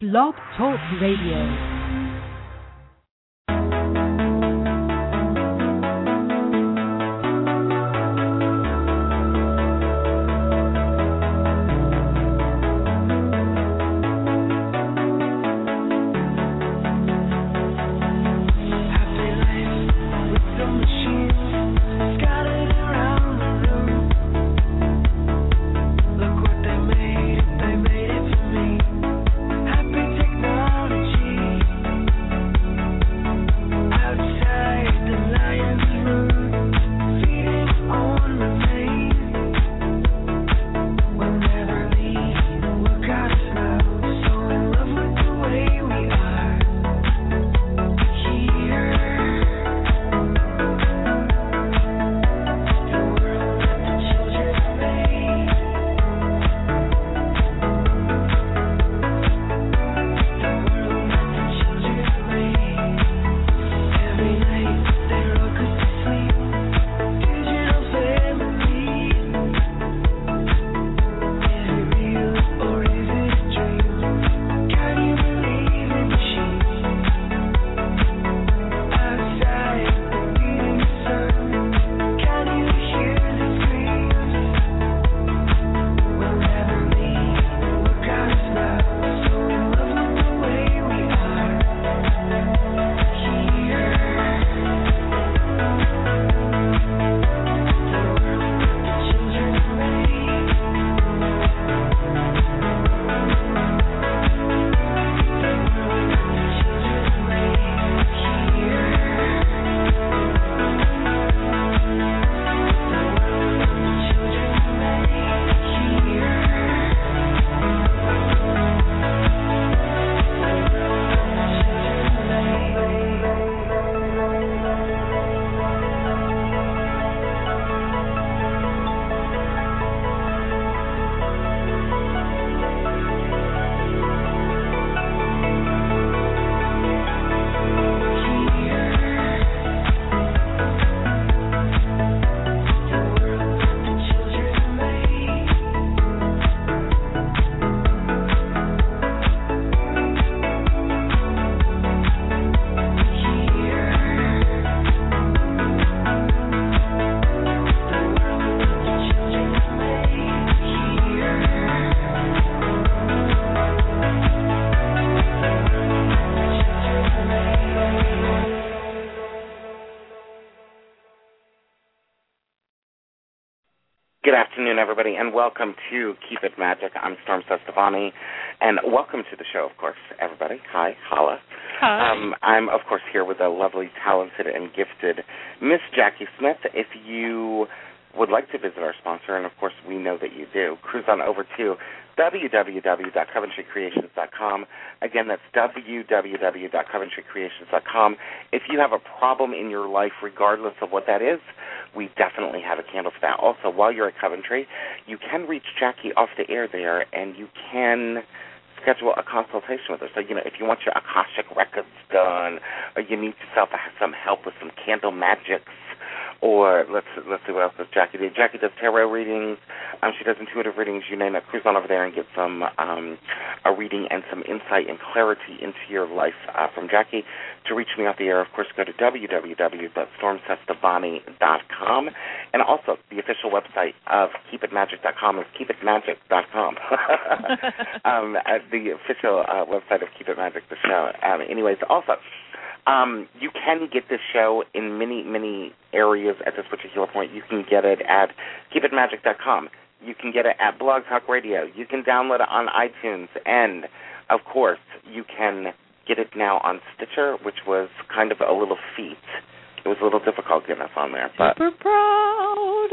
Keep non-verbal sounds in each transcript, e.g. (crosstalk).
Blog Talk Radio. Good afternoon, everybody, and welcome to Keep It Magic. I'm Storm Cestavani, and welcome to the show, of course, everybody. Hi, Hala. Hi. Um, I'm, of course, here with the lovely, talented, and gifted Miss Jacki Smith. If you would like to visit our sponsor, and of course we know that you do, cruise on over to www.coventrycreations.com. Again, that's www.coventrycreations.com. If you have a problem in your life, regardless of what that is, we definitely have a candle for that. Also, while you're at Coventry, you can reach Jacki off the air there, and you can schedule a consultation with her. So, you know, if you want your Akashic records done, or you need yourself some help with some candle magics, or let's let's see what else does Jacki do. Jacki does tarot readings. Um, she does intuitive readings. You name it. Cruise on over there and get some um, a reading and some insight and clarity into your life uh, from Jacki. To reach me off the air, of course, go to www.stormcestavani.com, and also the official website of keepitmagic.com is keepitmagic.com. (laughs) (laughs) um, the official uh, website of Keep It Magic, the show. Um, anyways, also. Um, you can get this show in many, many areas at this particular point. You can get it at keepitmagic.com. You can get it at Blog Talk Radio. You can download it on iTunes. And, of course, you can get it now on Stitcher, which was kind of a little feat. It was a little difficult getting us on there. But Super proud.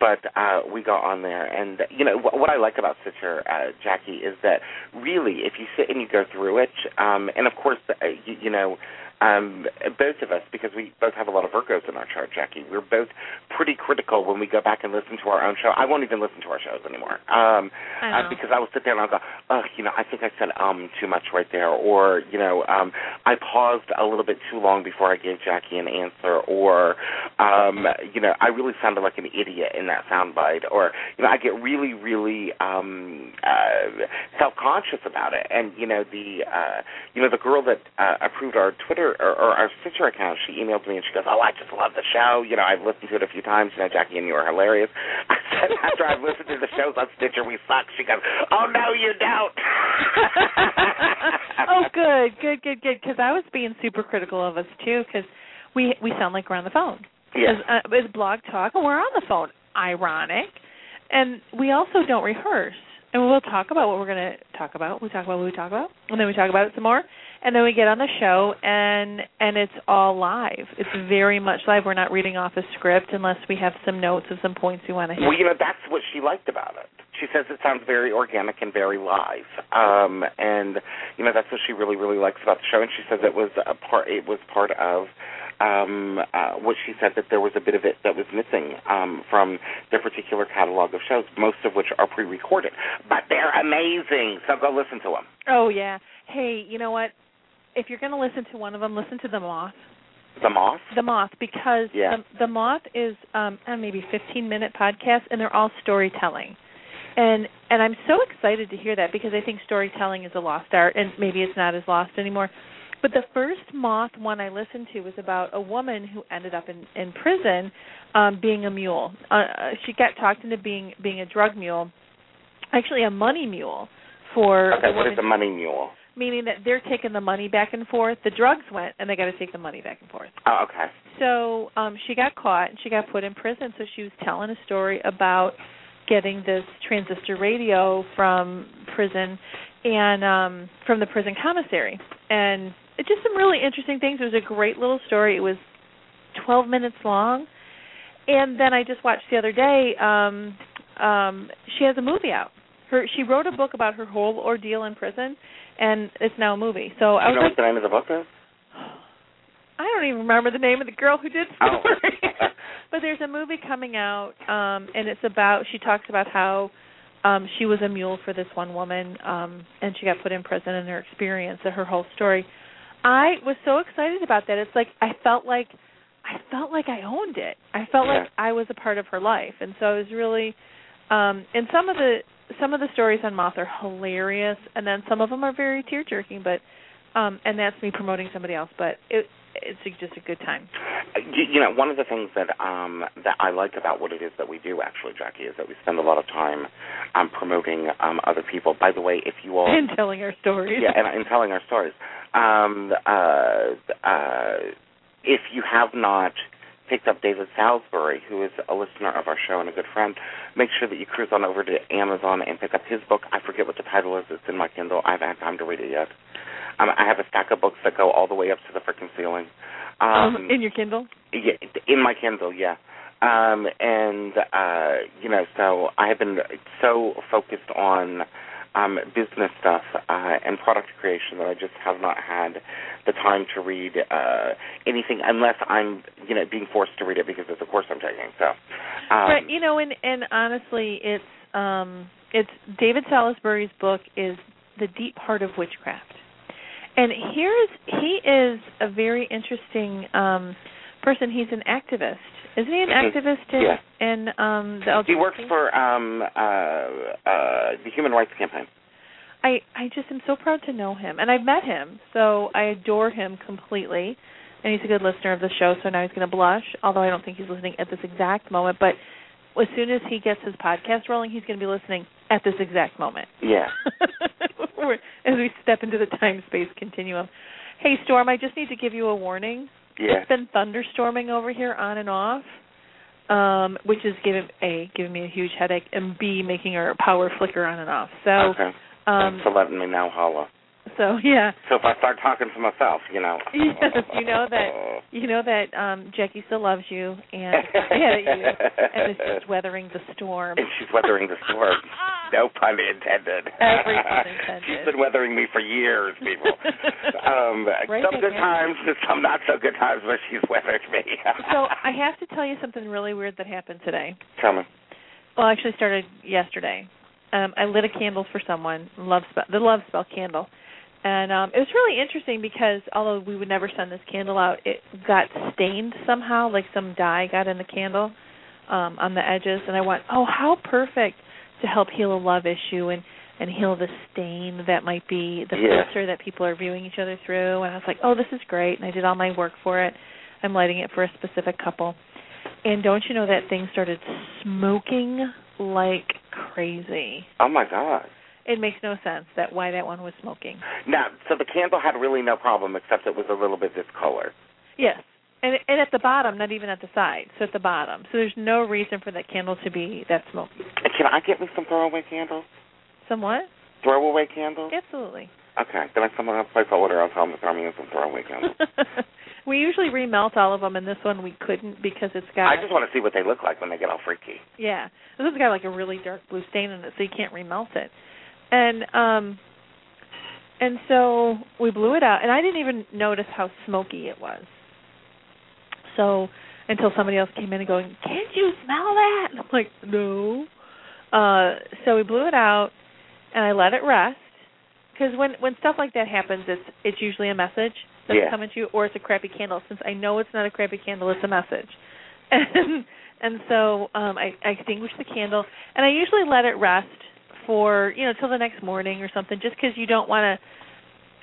but uh, we got on there, and you know what, what I like about Stitcher, uh, Jacki, is that really, if you sit and you go through it, um, and of course, uh, you, you know, um, both of us, because we both have a lot of Virgos in our chart, Jacki, we're both pretty critical when we go back and listen to our own show. I won't even listen to our shows anymore. Um, I uh, because I will sit there and I'll go, oh, you know, I think I said um too much right there, or you know, um, I paused a little bit too long before I gave Jacki an answer, or um, you know, I really sounded like an idiot in that soundbite, or you know, I get really, really um, uh, self-conscious about it, and you know, the uh, you know, the girl that uh, approved our Twitter or, or our Stitcher account, she emailed me and she goes, "Oh, I just love the show. You know, I've listened to it a few times. You know, Jacki and you are hilarious." (laughs) I said, "After I've listened to the shows on Stitcher, we suck." She goes, "Oh no, you don't." (laughs) oh, good, good, good, good. Because I was being super critical of us too, because we we sound like we're on the phone. Yes. Uh, it's blog talk, and we're on the phone. Ironic, and we also don't rehearse. And we'll talk about what we're going to talk about. We talk about what we talk about, and then we talk about it some more, and then we get on the show, and and it's all live. It's very much live. We're not reading off a script unless we have some notes of some points we want to hit. Well, you know, that's what she liked about it. She says it sounds very organic and very live, um, and you know that's what she really, really likes about the show. And she says it was a part. It was part of um, uh, what she said that there was a bit of it that was missing um, from their particular catalog of shows, most of which are pre-recorded, but they're amazing. So go listen to them. Oh yeah. Hey, you know what? If you're going to listen to one of them, listen to the Moth. The Moth. The Moth, because Yeah. the, the Moth is um, maybe 15 minute podcast, and they're all storytelling. And and I'm so excited to hear that because I think storytelling is a lost art, and maybe it's not as lost anymore. But the first Moth one I listened to was about a woman who ended up in in prison, um, being a mule. Uh, uh, she got talked into being being a drug mule, actually a money mule for Okay, what is the what woman is a money mule? Meaning that they're taking the money back and forth. The drugs went, and they got to take the money back and forth. Oh, okay. So um she got caught and she got put in prison. So she was telling a story about getting this transistor radio from prison and um from the prison commissary. And it just some really interesting things. It was a great little story. It was 12 minutes long. And then I just watched the other day um um she has a movie out. Her she wrote a book about her whole ordeal in prison and it's now a movie. So I you was know like what the name of the book is? (gasps) I don't even remember the name of the girl who did Oh. (laughs) story. but there's a movie coming out, um, and it's about she talks about how um she was a mule for this one woman, um, and she got put in prison and her experience and her whole story. I was so excited about that. It's like I felt like I felt like I owned it. I felt Yeah. like I was a part of her life. And so I was really um and some of the some of the stories on Moth are hilarious and then some of them are very tear jerking but um and that's me promoting somebody else but it it's just a good time. You, you know, one of the things that um that I like about what it is that we do, actually, Jacki, is that we spend a lot of time um promoting um other people. By the way, if you all (laughs) and telling our stories. yeah, and, and telling our stories. Um, uh, uh, if you have not picked up David Salisbury, who is a listener of our show and a good friend, make sure that you cruise on over to Amazon and pick up his book. I forget what the title is. It's in my Kindle. I haven't had time to read it yet. Um, I have a stack of books that go all the way up to the freaking ceiling. Um, um, in your Kindle. yeah, in my Kindle, yeah. Um, and uh, you know, so I have been so focused on um, business stuff uh, and product creation that I just have not had the time to read uh, anything unless I'm, you know, being forced to read it because it's a course I'm taking. So, um, right, you know, and and honestly, it's um it's David Salisbury's book is The Deep Heart of Witchcraft. And here's he is a very interesting um person. He's an activist. Isn't he an activist in, Yeah. in um the he works for um, uh, uh, the Human Rights Campaign. I I just am so proud to know him, and I've met him, so I adore him completely. And he's a good listener of the show, so now he's going to blush. Although I don't think he's listening at this exact moment, but as soon as he gets his podcast rolling, he's going to be listening at this exact moment. Yeah. (laughs) As we step into the time space continuum. Hey Storm, I just need to give you a warning. Yeah. It's been thunderstorming over here on and off, um, which is giving a giving me a huge headache, and b making our power flicker on and off. So. okay. Um, Thanks for letting me now Holla. (laughs) So yeah. So if I start talking to myself, you know. (laughs) Yes, you know that you know that um Jacki still loves you and (laughs) yeah, you and is just weathering the storm. And she's weathering the storm. no pun intended. Every pun intended. she's been weathering me for years, people. um Right some good times and some not so good times, but she's weathered me. so I have to tell you something really weird that happened today. Tell me. Well, actually started yesterday. Um, I lit a candle for someone, love spell, the love spell candle, and um, it was really interesting because although we would never send this candle out, it got stained somehow, like some dye got in the candle um, on the edges, and I went, oh, how perfect to help heal a love issue and and heal the stain that might be the Yeah. filter that people are viewing each other through. And I was like, oh, this is great, and I did all my work for it. I'm lighting it for a specific couple. And don't you know that thing started smoking like crazy? Oh my god. It makes no sense that why that one was smoking. Now, so the candle had really no problem except it was a little bit discolored. Yes. And and at the bottom, not even at the side, so at the bottom. So there's no reason for that candle to be that smoky. Can I get me some throwaway candles? Some what? Throwaway candles? Absolutely. Okay. Then I someone else place order, I'll tell them to throw me in some throwaway candles. (laughs) we usually remelt all of them, and this one we couldn't because it's got I just want to see what they look like when they get all freaky. Yeah. This has got like a really dark blue stain in it, so you can't remelt it. And um and so we blew it out and I didn't even notice how smoky it was. So until somebody else came in and going, Can't you smell that? And I'm like, No. Uh so we blew it out and I let it rest. Because when when stuff like that happens, it's it's usually a message that's Yeah. coming to you, or it's a crappy candle. Since I know it's not a crappy candle, it's a message. (laughs) And and so um I, I extinguished the candle, and I usually let it rest for you know till the next morning or something, just because you don't want to.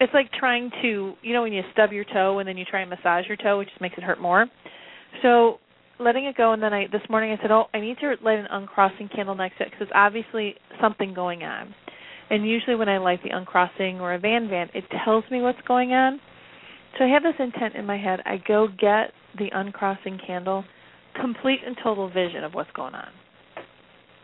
It's like trying to you know when you stub your toe and then you try and massage your toe, which just makes it hurt more. So letting it go, and then I this morning I said, oh, I need to light an uncrossing candle next to it because it's obviously something going on. And usually when I light the uncrossing or a van van, it tells me what's going on. So I have this intent in my head. I go get the uncrossing candle, complete and total vision of what's going on.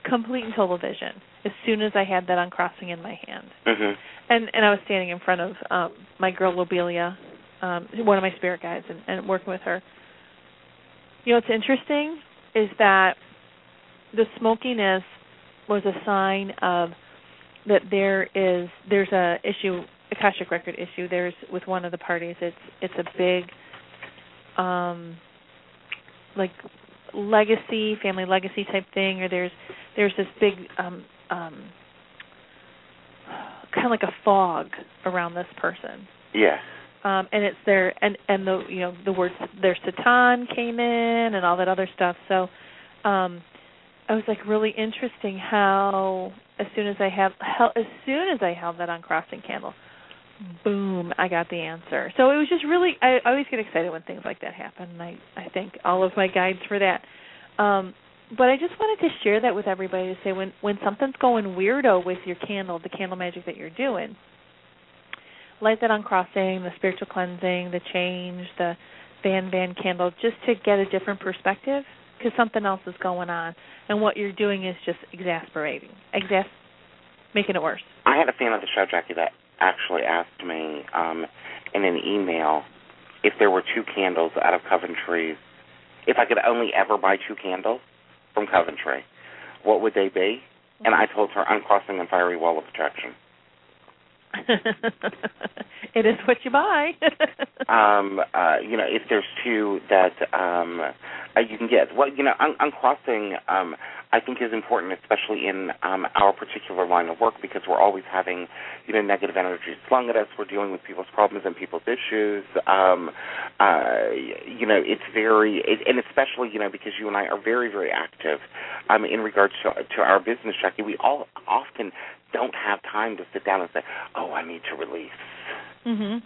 Complete and total vision. As soon as I had that uncrossing in my hand, Mhm. and and I was standing in front of um my girl Lobelia, um, one of my spirit guides, and, and working with her. You know what's interesting is that the smokiness was a sign of that there is there's a issue akashic record issue there's with one of the parties it's it's a big um like legacy family legacy type thing or there's there's this big um um kind of like a fog around this person. Yeah. um and it's their and and the you know the words their satan came in and all that other stuff. So um i was like really interesting how as soon as i have hel- as soon as i held that uncrossing candle boom i got the answer. So it was just really i, I always get excited when things like that happen. And i i thank all of my guides for that. Um but I just wanted to share that with everybody to say when when something's going weirdo with your candle, the candle magic that you're doing, light that on crossing, the spiritual cleansing, the change, the van van candle, just to get a different perspective because something else is going on, and what you're doing is just exasperating, exas, making it worse. I had a fan of the show, Jacki, that actually asked me um, in an email if there were two candles out of Coventry, if I could only ever buy two candles from Coventry, what would they be? And I told her uncrossing and fiery wall of attraction. (laughs) it is what you buy. (laughs) um, uh, you know, if there's two that um, uh, you can get, well, you know, un- uncrossing, um, I think is important, especially in um, our particular line of work, because we're always having, you know, negative energy slung at us. We're dealing with people's problems and people's issues. Um, uh, you know, it's very, it, and especially, you know, because you and I are very, very active um, in regards to to our business, Jacki. We all often don't have time to sit down and say, "Oh, I need to release." Mhm.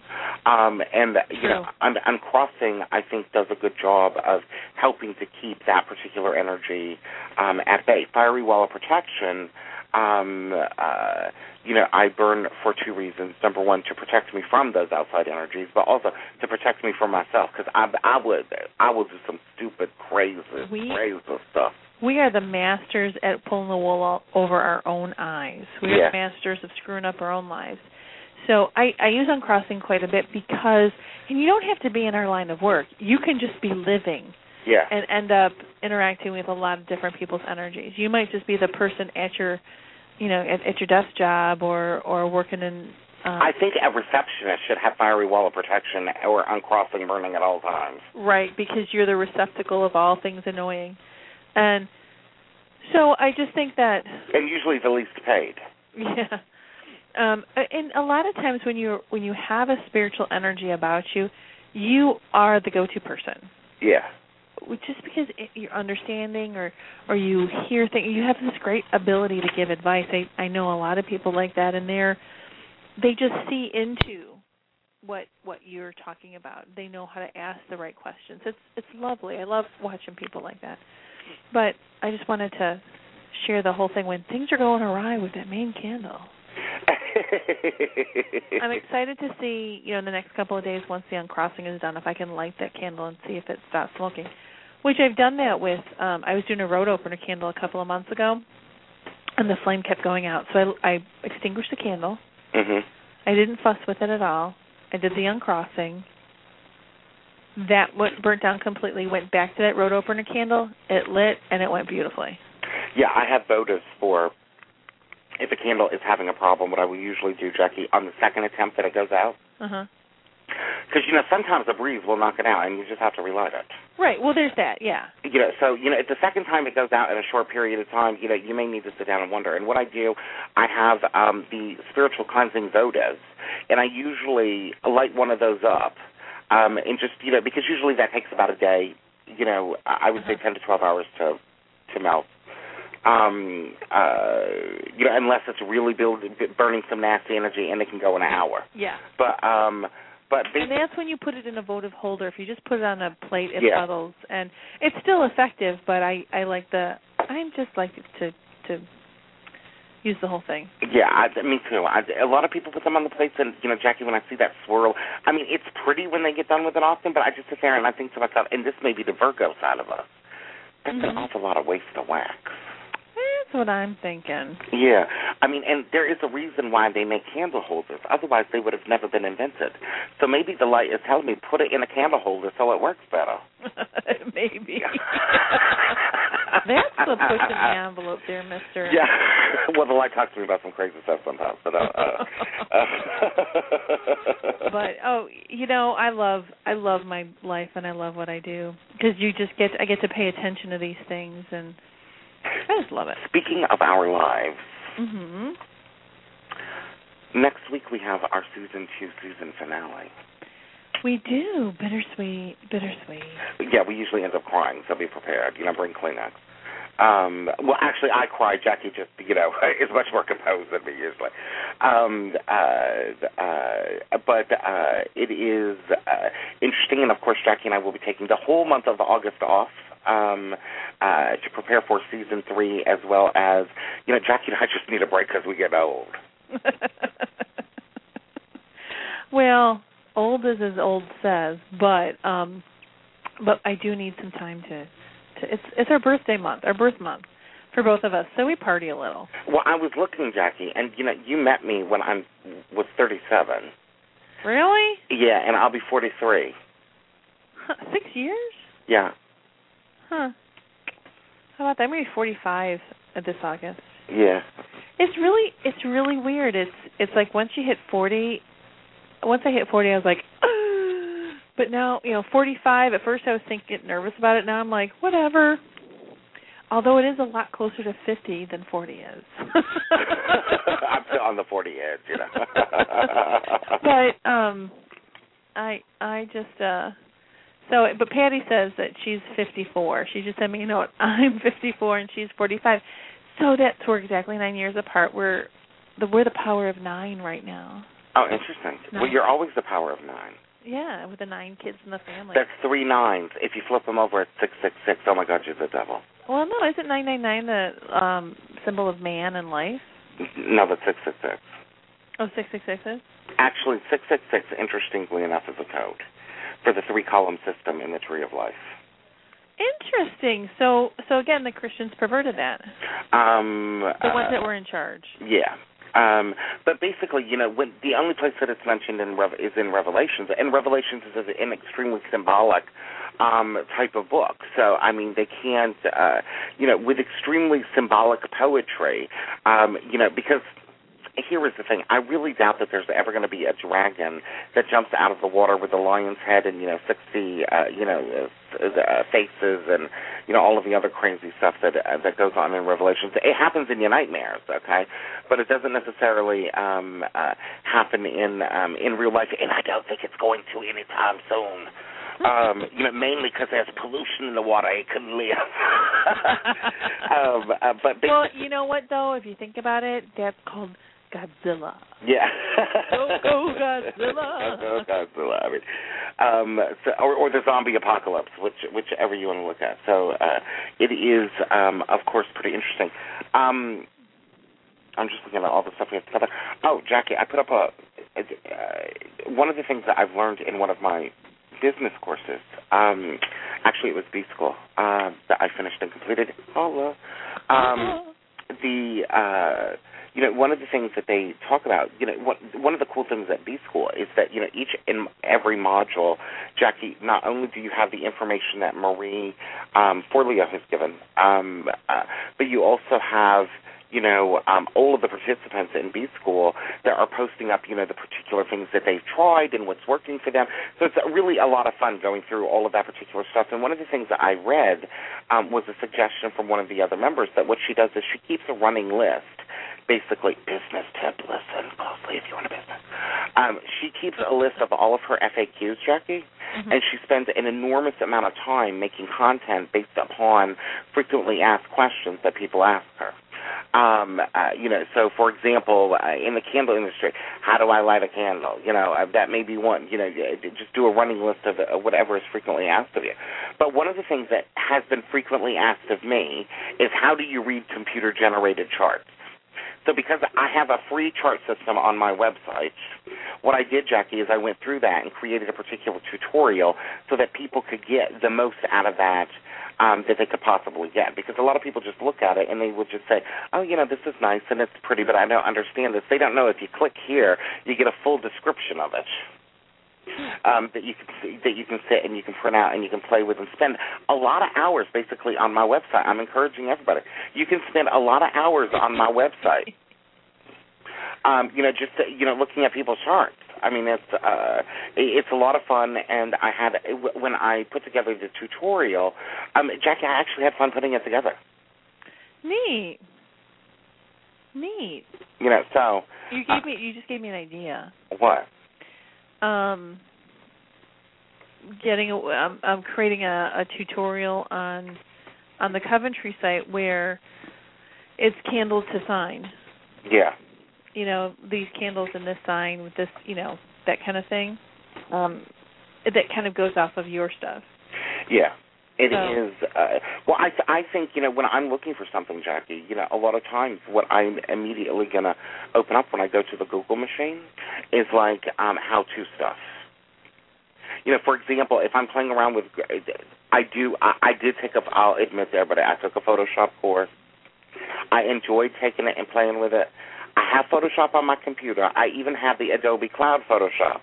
Um, and you know, True. un- uncrossing, I think, does a good job of helping to keep that particular energy um, at bay. Fiery wall of protection. Um, uh, you know, I burn for two reasons. Number one, to protect me from those outside energies, but also to protect me from myself, because I, I would, I will do some stupid, crazy, We- crazy stuff. We are the masters at pulling the wool over our own eyes. We are the masters of screwing up our own lives. So I I use uncrossing quite a bit because and you don't have to be in our line of work. You can just be living Yeah. and end up interacting with a lot of different people's energies. You might just be the person at your, you know, at, at your desk job or or working in. Um, I think a receptionist should have fiery wall of protection or uncrossing burning at all times. right because you're the receptacle of all things annoying, and so I just think that And usually the least paid. (laughs) yeah. Um, and a lot of times when you when you have a spiritual energy about you, you are the go-to person. Yeah. just because it, you're understanding or or you hear things you have this great ability to give advice. I i know a lot of people like that and they're they just see into what what you're talking about. They know how to ask the right questions. It's it's lovely. I love watching people like that. But i just wanted to share the whole thing. When things are going awry with that main candle i'm (laughs) excited to see you know in the next couple of days once the uncrossing is done if i can light that candle and see if it stops smoking which I've done that with. Um, I was doing a road opener candle a couple of months ago, and the flame kept going out. So I, I extinguished the candle. mhm. I didn't fuss with it at all. I did the uncrossing. That what burnt down completely. Went back to that road opener candle. It lit, and it went beautifully. Yeah, I have votives for if a candle is having a problem. What I will usually do, Jacki, on the second attempt that it goes out, Uh huh. because you know sometimes a breeze will knock it out, and you just have to relight it. Right. Well, there's that. Yeah. you know, so you know, if the second time it goes out in a short period of time, you know, you may need to sit down and wonder. And what I do, I have um the spiritual cleansing votives, and I usually light one of those up, um, and just you know, because usually that takes about a day. You know, I would say Uh-huh. ten to twelve hours to to melt. Um, uh, you know, unless it's really build, burning some nasty energy, and it can go in an hour. Yeah. But um, but And that's when you put it in a votive holder. If you just put it on a plate, it Yeah. puddles, and it's still effective. But I I like the I just like to to use the whole thing. Yeah, I, me too. I, a lot of people put them on the plates, and you know, Jacki, when I see that swirl, I mean, it's pretty when they get done with it often, but I just sit there and I think to myself, and this may be the Virgo side of us. That's an Mhm. awful lot of waste of wax. What I'm thinking. Yeah, I mean, and there is a reason why they make candle holders. Otherwise, they would have never been invented. So maybe the light is telling me put it in a candle holder so it works better. (laughs) Maybe. (laughs) That's the push in the envelope there, Mister. (laughs) Yeah. well, the light talks to me about some crazy stuff sometimes, but uh, uh, uh but oh, you know, I love I love my life and I love what I do because you just get I get to pay attention to these things and I just love it. Speaking of our lives, Mhm. next week we have our season two season finale. We do bittersweet, bittersweet. Yeah, we usually end up crying, so be prepared. You know, bring Kleenex. Um, well, actually, I cry. Jacki just, you know, (laughs) is much more composed than me usually. Um, uh, uh, but uh, it is uh, interesting, and of course, Jacki and I will be taking the whole month of August off um, uh, to prepare for season three, as well as, you know, Jacki and I just need a break because we get old. (laughs) well, old is as old says, but um but I do need some time to to it's it's our birthday month, our birth month for both of us. So we party a little. Well, I was looking, Jacki, and you know, you met me when I was 37. Really? Yeah, and I'll be 43. Huh, (laughs) 6 years? Yeah. Huh. How about that? I'm gonna be 45 this August. Yeah. It's really it's really weird. It's it's like once you hit 40, once I hit 40, I was like, (gasps) but now you know 45. At first, I was thinking get nervous about it. Now I'm like, whatever. Although it is a lot closer to 50 than 40 is. (laughs) I'm still on the 40 edge, you know. (laughs) but um, I I just uh. So, but Patty says that she's 54. She just sent me a note. I'm 54 and she's 45. So that's we're exactly nine years apart. We're the we're the power of nine right now. oh, interesting. Well, you're always the power of nine. Yeah, with the nine kids in the family. That's three nines. If you flip them over, it's six six six. Oh my God, you're the devil. well, no, isn't nine nine nine the um symbol of man and life? No, that's six six six. Oh, six six six is. Actually, six six six. Interestingly enough, is a code for the three column system in the tree of life. Interesting. So, so again, the Christians perverted that. Um, The ones uh, that were in charge. Yeah. Um, but basically, you know, when the only place that it's mentioned in Rev- is in Revelations, and Revelations is an extremely symbolic um, type of book. So, I mean, they can't, uh, you know, with extremely symbolic poetry, um, you know, because here is the thing. I really doubt that there's ever going to be a dragon that jumps out of the water with a lion's head and you know sixty uh, you know uh, uh, faces and you know all of the other crazy stuff that uh, that goes on in Revelations. It happens in your nightmares, okay, but it doesn't necessarily um, uh, happen in um, in real life, and I don't think it's going to anytime soon um, you know, mainly because there's pollution in the water. It couldn't live. (laughs) um, uh, but well, you know what though? If you think about it, that's called Godzilla. Yeah. go go Godzilla. (laughs) go Godzilla. I mean, um, so, or, or the zombie apocalypse, which whichever you want to look at. So uh, it is, um, of course, pretty interesting. Um, I'm just looking at all the stuff we have to cover. Oh, Jacki, I put up a. Uh, one of the things that I've learned in one of my business courses. Um, actually, it was B school uh, that I finished and completed. Holla. Um, (laughs) the uh, you know one of the things that they talk about you know what, one of the cool things at B school is that you know each in every module Jacki not only do you have the information that Marie um, Forleo has given um, uh, but you also have you know, um, all of the participants in B School that are posting up, you know, the particular things that they've tried and what's working for them. So it's really a lot of fun going through all of that particular stuff. And one of the things that I read um, was a suggestion from one of the other members that what she does is she keeps a running list basically business tip. Listen closely if you want a business. Um, she keeps a list of all of her FAQs, Jacki, mm-hmm. and she spends an enormous amount of time making content based upon frequently asked questions that people ask her. Um, uh, you know, so for example, uh, in the candle industry, how do I light a candle? You know, uh, that may be one. You know, just do a running list of uh, whatever is frequently asked of you. But one of the things that has been frequently asked of me is how do you read computer generated charts? So because I have a free chart system on my website, what I did, Jacki, is I went through that and created a particular tutorial so that people could get the most out of that um, that they could possibly get. Because a lot of people just look at it and they would just say, "Oh, you know, this is nice and it's pretty, but I don't understand this." They don't know if you click here, you get a full description of it. Um, that you can that you can sit and you can print out and you can play with and spend a lot of hours basically on my website. I'm encouraging everybody. You can spend a lot of hours on my website. (laughs) Um, you know, just you know, looking at people's charts. I mean, it's uh, it's a lot of fun, and I had when I put together the tutorial, um, Jacki, I actually had fun putting it together. Neat, neat. You know, so you gave uh, me you just gave me an idea. What? Um, getting a, I'm, I'm creating a, a tutorial on on the Coventry site where it's candles to sign. Yeah. You know these candles in this sign with this you know that kind of thing um that kind of goes off of your stuff. Yeah it so. is. Uh, well, I I think you know when I'm looking for something, Jacki. You know, a lot of times what I'm immediately gonna open up when I go to the Google machine is like um, how-to stuff. You know, for example, if I'm playing around with, I do. I, I did take a. I'll admit there, but I took a Photoshop course. I enjoyed taking it and playing with it. I have Photoshop on my computer. I even have the Adobe Cloud Photoshop.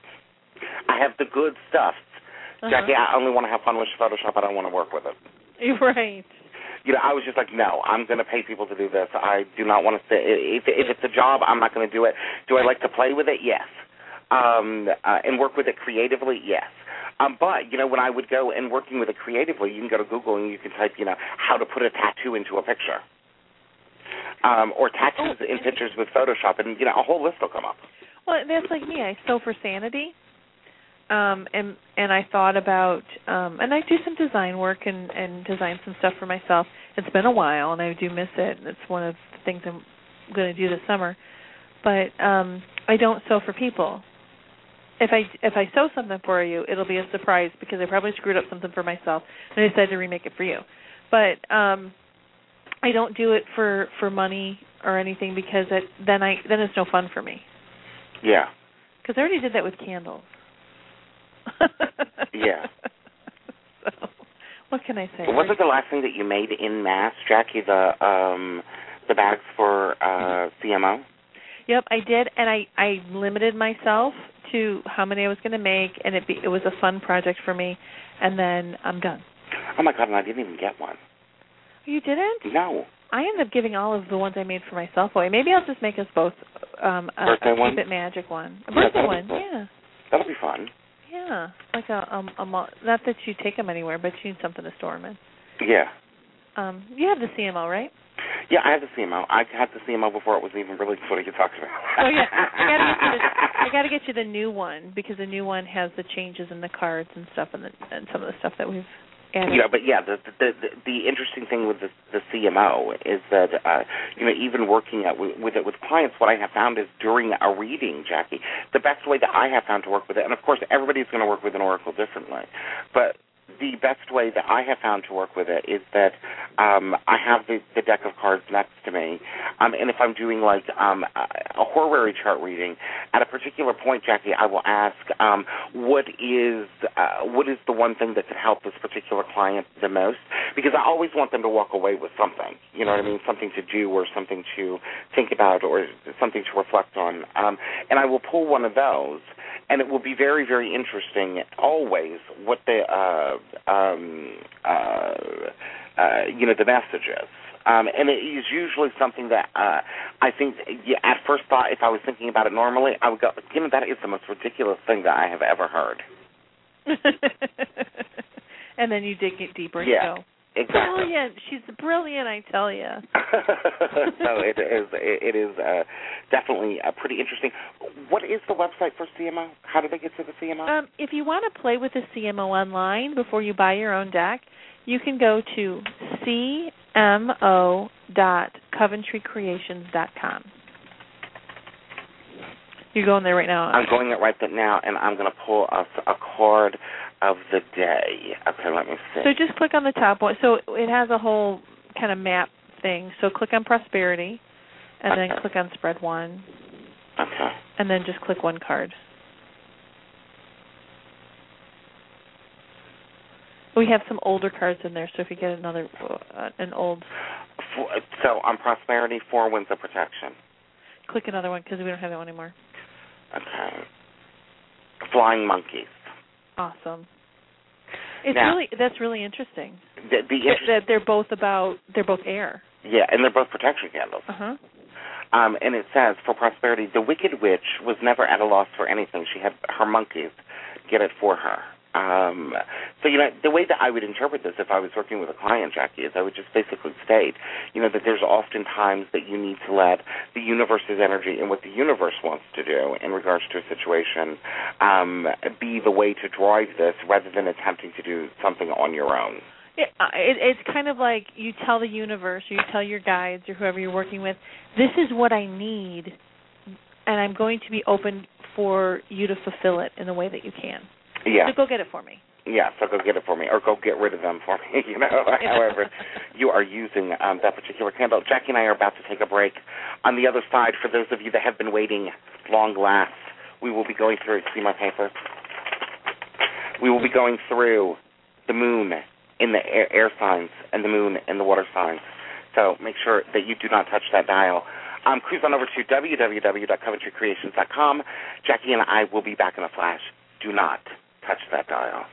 I have the good stuff. Uh-huh. Jacki, I only want to have fun with Photoshop. I don't want to work with it. Right. You know, I was just like, no, I'm going to pay people to do this. I do not want to say if if it's a job, I'm not going to do it. Do I like to play with it? Yes. Um, uh, and work with it creatively? Yes. Um, but you know, when I would go and working with it creatively, you can go to Google and you can type, you know, how to put a tattoo into a picture um, or tattoos oh, in pictures with Photoshop, and you know a whole list will come up. Well, that's like me. I sew for Sanity, um, and and I thought about, um, and I do some design work and and design some stuff for myself. It's been a while, and I do miss it. And it's one of the things I'm going to do this summer. But um, I don't sew for people. If I if I sew something for you, it'll be a surprise because I probably screwed up something for myself and I decided to remake it for you. But um I don't do it for for money or anything because it then I then it's no fun for me. Yeah. Because I already did that with candles. Yeah. (laughs) So, what can I say? was it the last thing that you made in mass, Jacki? The um the bags for uh CMO. Yep, I did, and I I limited myself to how many I was going to make, and it be, it was a fun project for me, and then I'm done. Oh my god, and I didn't even get one. You didn't? No. I ended up giving all of the ones I made for myself away. Maybe I'll just make us both um a, Birthday a one? Keep It Magic one. A Yeah, birthday be one, yeah. That'll be fun. Yeah, like a um a mo- not that you take them anywhere, but you need something to store them in. Yeah. Um, you have the CMO, right? Yeah, I have the CMO. I had the CMO before it was even really what you talked about. Oh yeah, I gotta get you the (laughs) I gotta get you the new one because the new one has the changes in the cards and stuff and the, and some of the stuff that we've added. Yeah, but yeah, the the the, the interesting thing with the, the CMO is that uh, you know even working at, with it with clients, what I have found is during a reading, Jacki, the best way that I have found to work with it, and of course everybody's going to work with an oracle differently, but the best way that I have found to work with it is that um, I have the, the deck of cards next to me, um, and if I'm doing like um, a a horary chart reading, at a particular point, Jacki, I will ask, um, what is uh, what is the one thing that could help this particular client the most? Because I always want them to walk away with something. You know what I mean? Something to do, or something to think about, or something to reflect on. Um, and I will pull one of those and it will be very, very interesting always what the uh, um, uh, uh, you know the message is. Um, and it is usually something that uh, I think, yeah, at first thought, if I was thinking about it normally, I would go, you know, that is the most ridiculous thing that I have ever heard. (laughs) and then you dig it deeper and Yeah, go, Exactly. brilliant. She's brilliant, I tell you. (laughs) so (laughs) it is it is uh, definitely uh, pretty interesting. What is the website for CMO? How do they get to the CMO? Um, if you want to play with the CMO online before you buy your own deck, you can go to cmo.coventrycreations.com. You're going there right now. I'm going it right now, and I'm going to pull us a card of the day. Okay, let me see. So just click on the top one. So it has a whole kind of map thing. So click on prosperity, and then click on spread one, okay. and then just click one card. We have some older cards in there, so if you get another uh, an old, so on prosperity, four winds of protection. click another one because we don't have that one anymore. Okay. Flying monkeys. Awesome. It's Now- really that's really interesting. The, the That, that they're both about they're both air. yeah, and they're both protection candles. Uh huh. Um, and it says for prosperity, the wicked witch was never at a loss for anything. She had her monkeys get it for her. Um, so you know the way that I would interpret this if I was working with a client, Jacki, is I would just basically state, you know, that there's often times that you need to let the universe's energy and what the universe wants to do in regards to a situation um, be the way to drive this, rather than attempting to do something on your own. It, uh, it, it's kind of like you tell the universe, or you tell your guides, or whoever you're working with, this is what I need, and I'm going to be open for you to fulfill it in the way that you can. Yeah. So go get it for me. Yeah, so go get it for me, or go get rid of them for me. (laughs) You know, however you are using um, that particular candle. Jacki and I are about to take a break. On the other side, for those of you that have been waiting, long last, we will be going through. See my paper. We will be going through the moon in the air, air signs and the moon in the water signs. So make sure that you do not touch that dial. Um, cruise on over to www.coventrycreations.com. Jacki and I will be back in a flash. Do not touch that dial.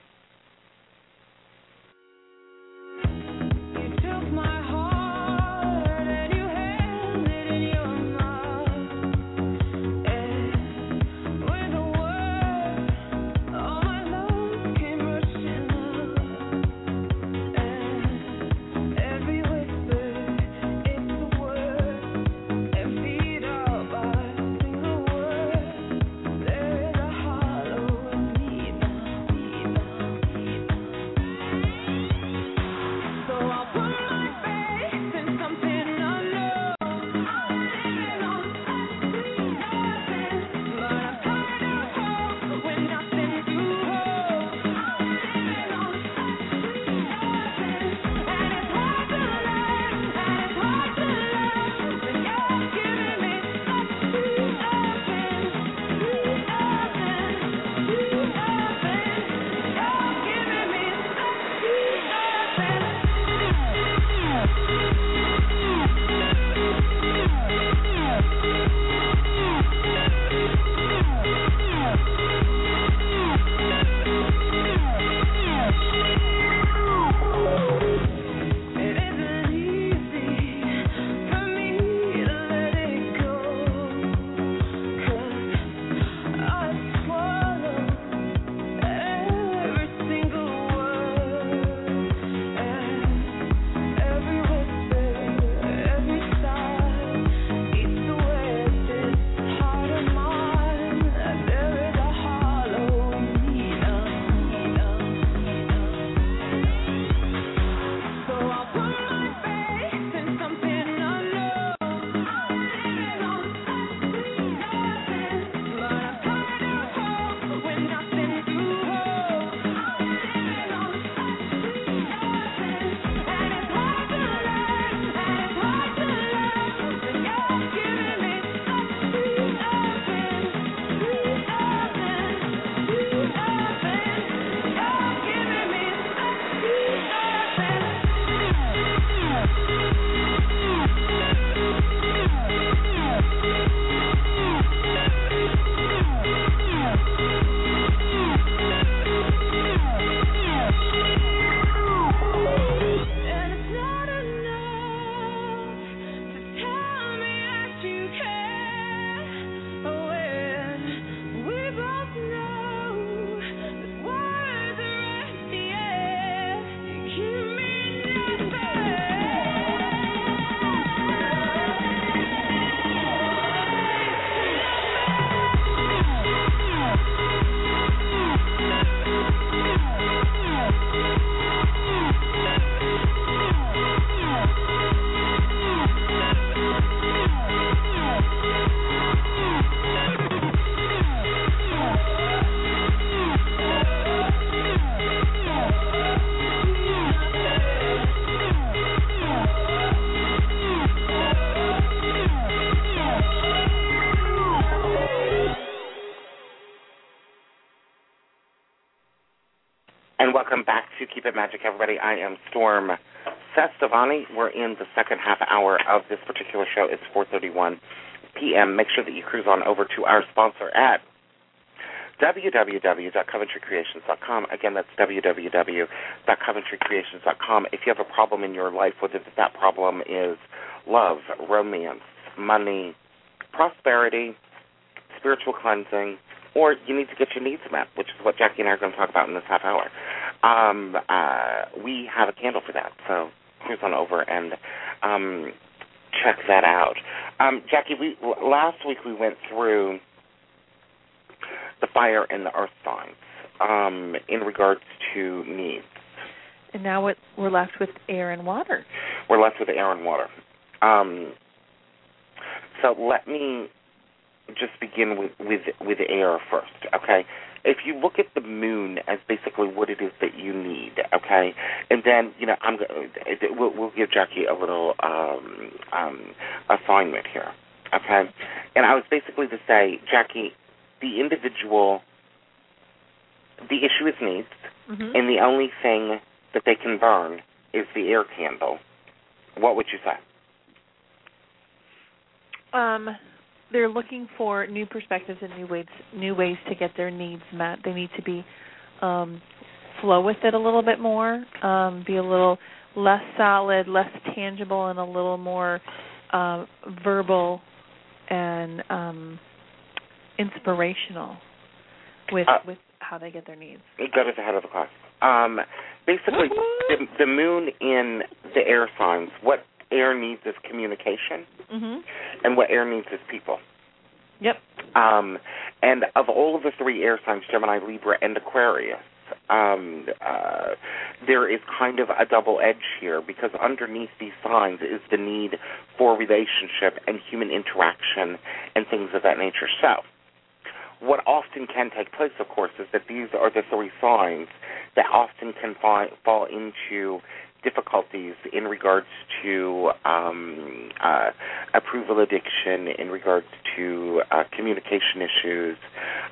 Everybody. I am Storm Cestavani. We're in the second half hour of this particular show. It's 4:31 p.m. Make sure that you cruise on over to our sponsor at www.coventrycreations.com. Again, that's www.coventrycreations.com. If you have a problem in your life, whether that problem is love, romance, money, prosperity, spiritual cleansing, or you need to get your needs met, which is what Jacki and I are going to talk about in this half hour. Um, uh, we have a candle for that, so cruise on over and um, check that out. Um, Jacki, we last week we went through the fire and the earth signs um, in regards to needs. And now what, we're left with air and water. We're left with air and water. Um, so let me just begin with, with with air first, okay? If you look at the moon as basically what it is that you need, okay, and then you know I'm we'll, we'll give Jacki a little um, um, assignment here, okay? And I was basically to say, Jacki, the individual, the issue is needs, Mm-hmm. and the only thing that they can burn is the air candle. What would you say? um, they're looking for new perspectives and new ways new ways to get their needs met. They need to be um, flow with it a little bit more, um, be a little less solid, less tangible, and a little more um, verbal and um, inspirational with Uh, with how they get their needs. That is ahead of the class. Um, basically, the, the moon in the air signs, what air needs is communication, Mhm. and what air needs is people. Yep. Um, and of all of the three air signs, Gemini, Libra, and Aquarius, um, uh, there is kind of a double edge here because underneath these signs is the need for relationship and human interaction and things of that nature. So, what often can take place, of course, is that these are the three signs that often can fi- fall into difficulties in regards to um, uh, approval addiction, in regards to uh, communication issues,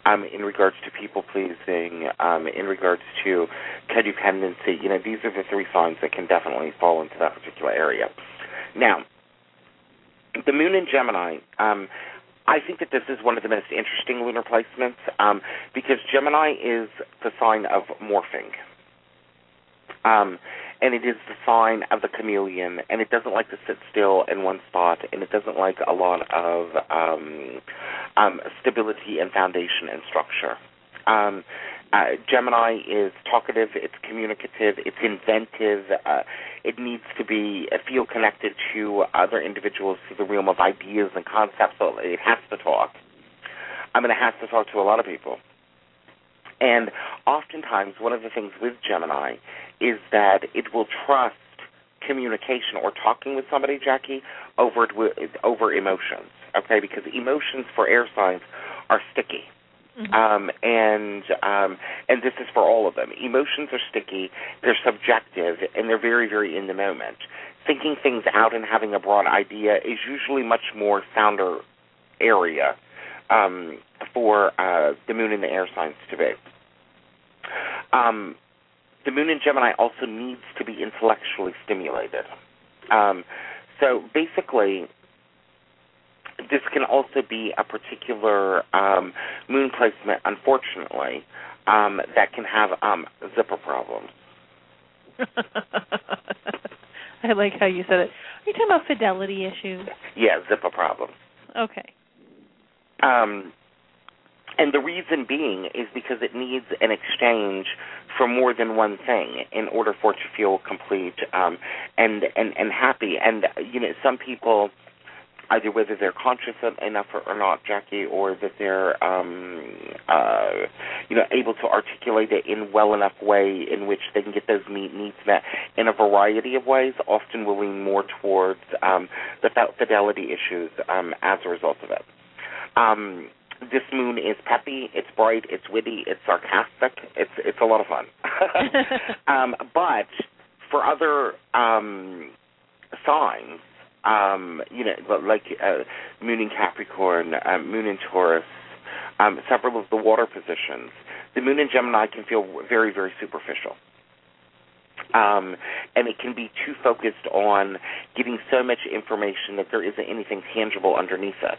um, in regards to people pleasing, um, in regards to codependency. You know, these are the three signs that can definitely fall into that particular area. Now, the moon in Gemini. Um, I think that this is one of the most interesting lunar placements um, because Gemini is the sign of morphing. And it is the sign of the chameleon, and it doesn't like to sit still in one spot, and it doesn't like a lot of um, um, stability and foundation and structure. Um, uh, Gemini is talkative, it's communicative, it's inventive. Uh, it needs to be uh, feel connected to other individuals through the realm of ideas and concepts. So it has to talk. I mean, it has to talk to a lot of people. And oftentimes, one of the things with Gemini is that it will trust communication or talking with somebody, Jacki, over over emotions. Okay, because emotions for air signs are sticky. Mhm. Um, and um, and this is for all of them. Emotions are sticky, they're subjective, and they're very, very in the moment. Thinking things out and having a broad idea is usually much more sounder area um, for uh, the moon and the air signs to be. Um, the moon in Gemini also needs to be intellectually stimulated. Um, so basically, this can also be a particular um, moon placement, unfortunately, um, that can have um, zipper problems. (laughs) I like how you said it. Are you talking about fidelity issues? Yeah, zipper problems. Okay. Um, and the reason being is because it needs an exchange for more than one thing in order for it to feel complete um, and, and, and happy. And, you know, some people, either whether they're conscious enough or, or not, Jacki, or that they're, um, uh, you know, able to articulate it in well enough way in which they can get those need, needs met in a variety of ways, often will lean more towards um, the fidelity issues um, as a result of it. Um, this moon is peppy, it's bright, it's witty, it's sarcastic, it's it's a lot of fun. (laughs) (laughs) um, but for other um, signs, um, you know, like uh, moon in Capricorn, um, moon in Taurus, um, several of the water positions, the moon in Gemini can feel very, very superficial. Um, and it can be too focused on getting so much information that there isn't anything tangible underneath it.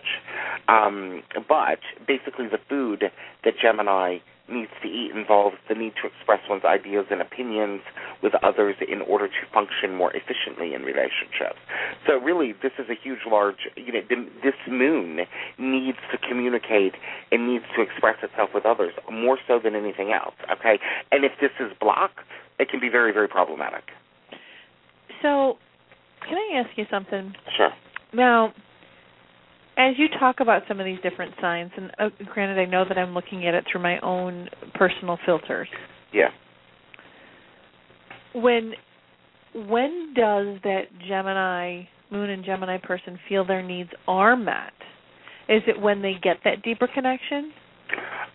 Um, but basically, the food that Gemini needs to eat involves the need to express one's ideas and opinions with others in order to function more efficiently in relationships. So really, this is a huge, large, you know, this moon needs to communicate and needs to express itself with others more so than anything else, okay? And if this is blocked, it can be very, very problematic. So, can I ask you something? Sure. Now, as you talk about some of these different signs, and uh, granted, I know that I'm looking at it through my own personal filters. Yeah. When when does that Gemini Moon and Gemini person feel their needs are met? Is it when they get that deeper connection?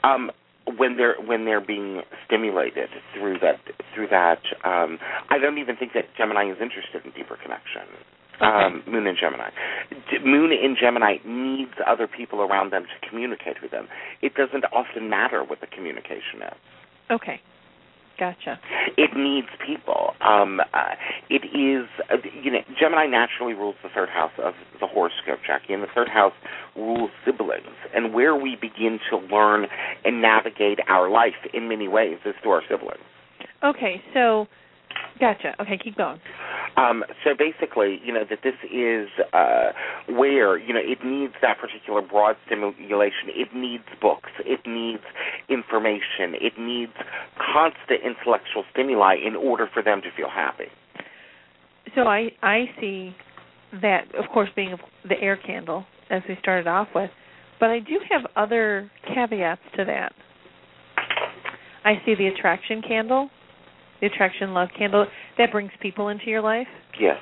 Um, when they're when they're being stimulated through that through that um I don't even think that Gemini is interested in deeper connection. Um, Moon in Gemini. D- Moon in Gemini needs other people around them to communicate with them. It doesn't often matter what the communication is. Okay. Gotcha. It needs people. Um, uh, it is, uh, you know, Gemini naturally rules the third house of the horoscope, Jacki, and the third house rules siblings. And where we begin to learn and navigate our life in many ways is through our siblings. Okay, so gotcha. Okay, keep going. Um, so basically, you know that this is uh, where you know it needs that particular broad stimulation. It needs books. It needs information. It needs constant intellectual stimuli in order for them to feel happy. So I I see that, of course, being the air candle as we started off with, but I do have other caveats to that. I see the attraction candle, the attraction love candle that brings people into your life Yes.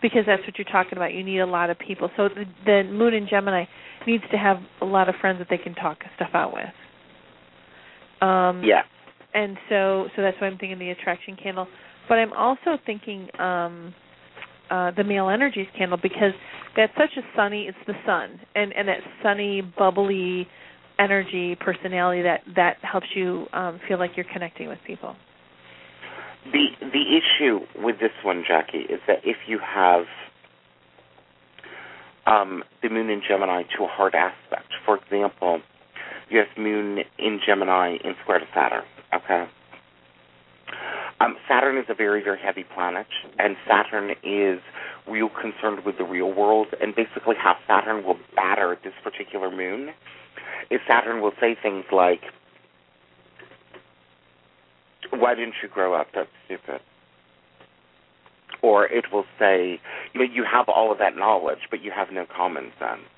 because that's what you're talking about. You need a lot of people. So the, the moon in Gemini needs to have a lot of friends that they can talk stuff out with. Um, Yeah. and so so that's why I'm thinking the attraction candle. But I'm also thinking um uh the male energies candle because that's such a sunny it's the sun and and that sunny bubbly energy personality that that helps you um feel like you're connecting with people. The the issue with this one, Jacki, is that if you have um, the moon in Gemini to a hard aspect, for example, you have moon in Gemini in square to Saturn. Okay. Um, Saturn is a very very heavy planet, and Saturn is real concerned with the real world, and basically how Saturn will batter this particular moon is Saturn will say things like, "Why didn't you grow up? That's stupid." Or it will say, "You know, you have all of that knowledge, but you have no common sense."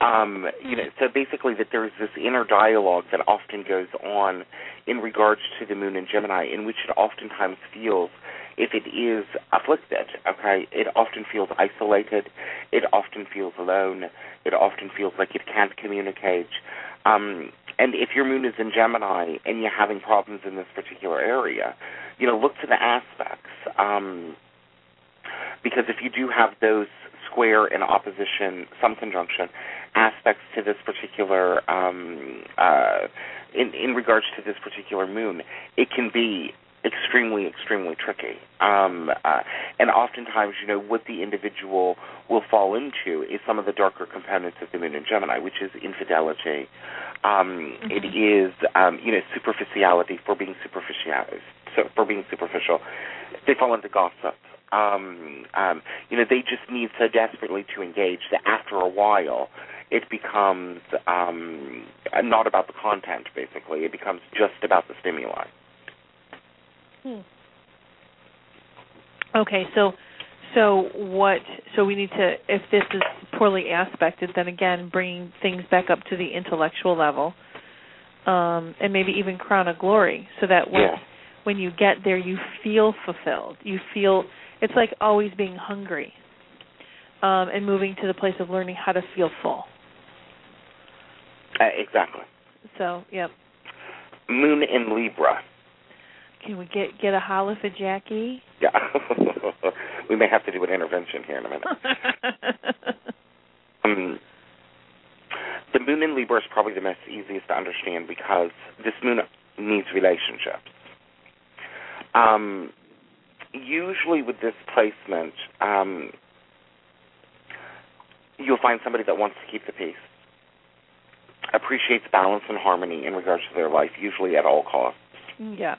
Um, you know, so basically, that there's this inner dialogue that often goes on in regards to the moon in Gemini, in which it oftentimes feels, if it is afflicted, okay, it often feels isolated, it often feels alone, it often feels like it can't communicate. Um, and if your moon is in Gemini and you're having problems in this particular area, you know, look to the aspects. Um, because if you do have those square and opposition, some conjunction aspects to this particular, um, uh, in in regards to this particular moon, it can be extremely, extremely tricky. Um, uh, and oftentimes, you know, what the individual will fall into is some of the darker components of the moon in Gemini, which is infidelity. Um, It is, um, you know, superficiality for being superficial, so for being superficial. They fall into gossip. Um, um, you know, they just need so desperately to engage that after a while, it becomes um, not about the content. Basically, it becomes just about the stimuli. Hmm. Okay, so so what? So we need to, if this is poorly aspected, then again, bringing things back up to the intellectual level, um, and maybe even crown of glory, so that when Yeah. when you get there, you feel fulfilled. You feel it's like always being hungry, um, and moving to the place of learning how to feel full. Uh, exactly. So, yep. Moon in Libra. Can we get get a holla for Jacki? Yeah. (laughs) we may have to do an intervention here in a minute. (laughs) Um, the moon in Libra is probably the most easiest to understand because this moon needs relationships. Um, usually with this placement, um, you'll find somebody that wants to keep the peace, appreciates balance and harmony in regards to their life, usually at all costs. Yeah.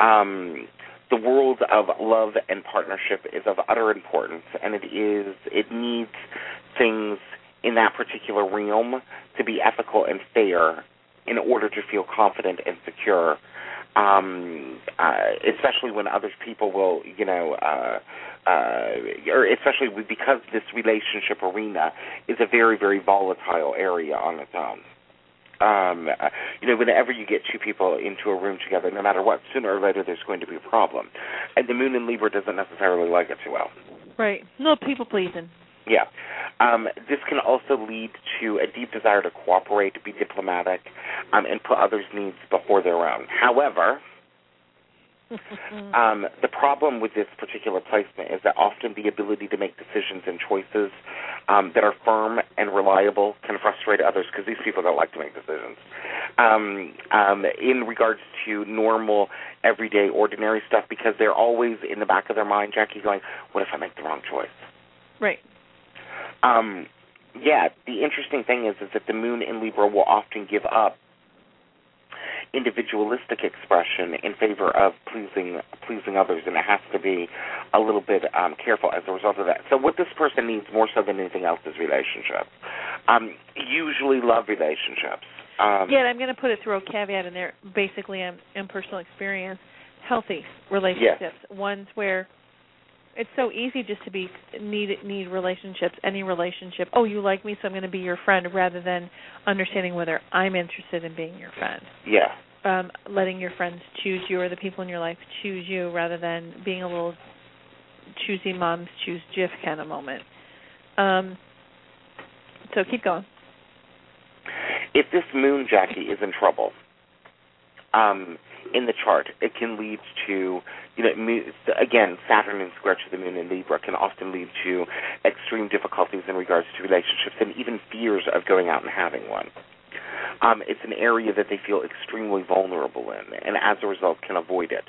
Um, the world of love and partnership is of utter importance, and it is it needs things in that particular realm to be ethical and fair in order to feel confident and secure. Um, uh, especially when other people will, you know, uh, uh, or especially because this relationship arena is a very, very volatile area on its own. Um, uh, you know, whenever you get two people into a room together, no matter what, sooner or later there's going to be a problem. And the moon in Libra doesn't necessarily like it too well. Right. No people pleasing. Yeah. Um, this can also lead to a deep desire to cooperate, to be diplomatic, um, and put others' needs before their own. However, (laughs) um, the problem with this particular placement is that often the ability to make decisions and choices um, that are firm and reliable can frustrate others because these people don't like to make decisions. Um, um, in regards to normal, everyday, ordinary stuff, because they're always in the back of their mind, Jacki, going, "What if I make the wrong choice?" right. Um, yeah, the interesting thing is is that the moon in Libra will often give up individualistic expression in favor of pleasing pleasing others, and it has to be a little bit um, careful as a result of that. So, what this person needs more so than anything else is relationships. Um, usually, love relationships. Um, yeah, and I'm going to put it through a caveat in there. Basically, in, in personal experience, healthy relationships, ones where it's so easy just to be need need relationships, any relationship. Oh, you like me, so I'm going to be your friend, rather than understanding whether I'm interested in being your friend. Yeah. Um, letting your friends choose you or the people in your life choose you, rather than being a little choosy moms choose Jif kind of moment. Um, so keep going. If this moon, Jacki, is in trouble, um, in the chart, it can lead to, you know, again, Saturn in square to the moon in Libra can often lead to extreme difficulties in regards to relationships and even fears of going out and having one. Um, it's an area that they feel extremely vulnerable in, and as a result, can avoid it.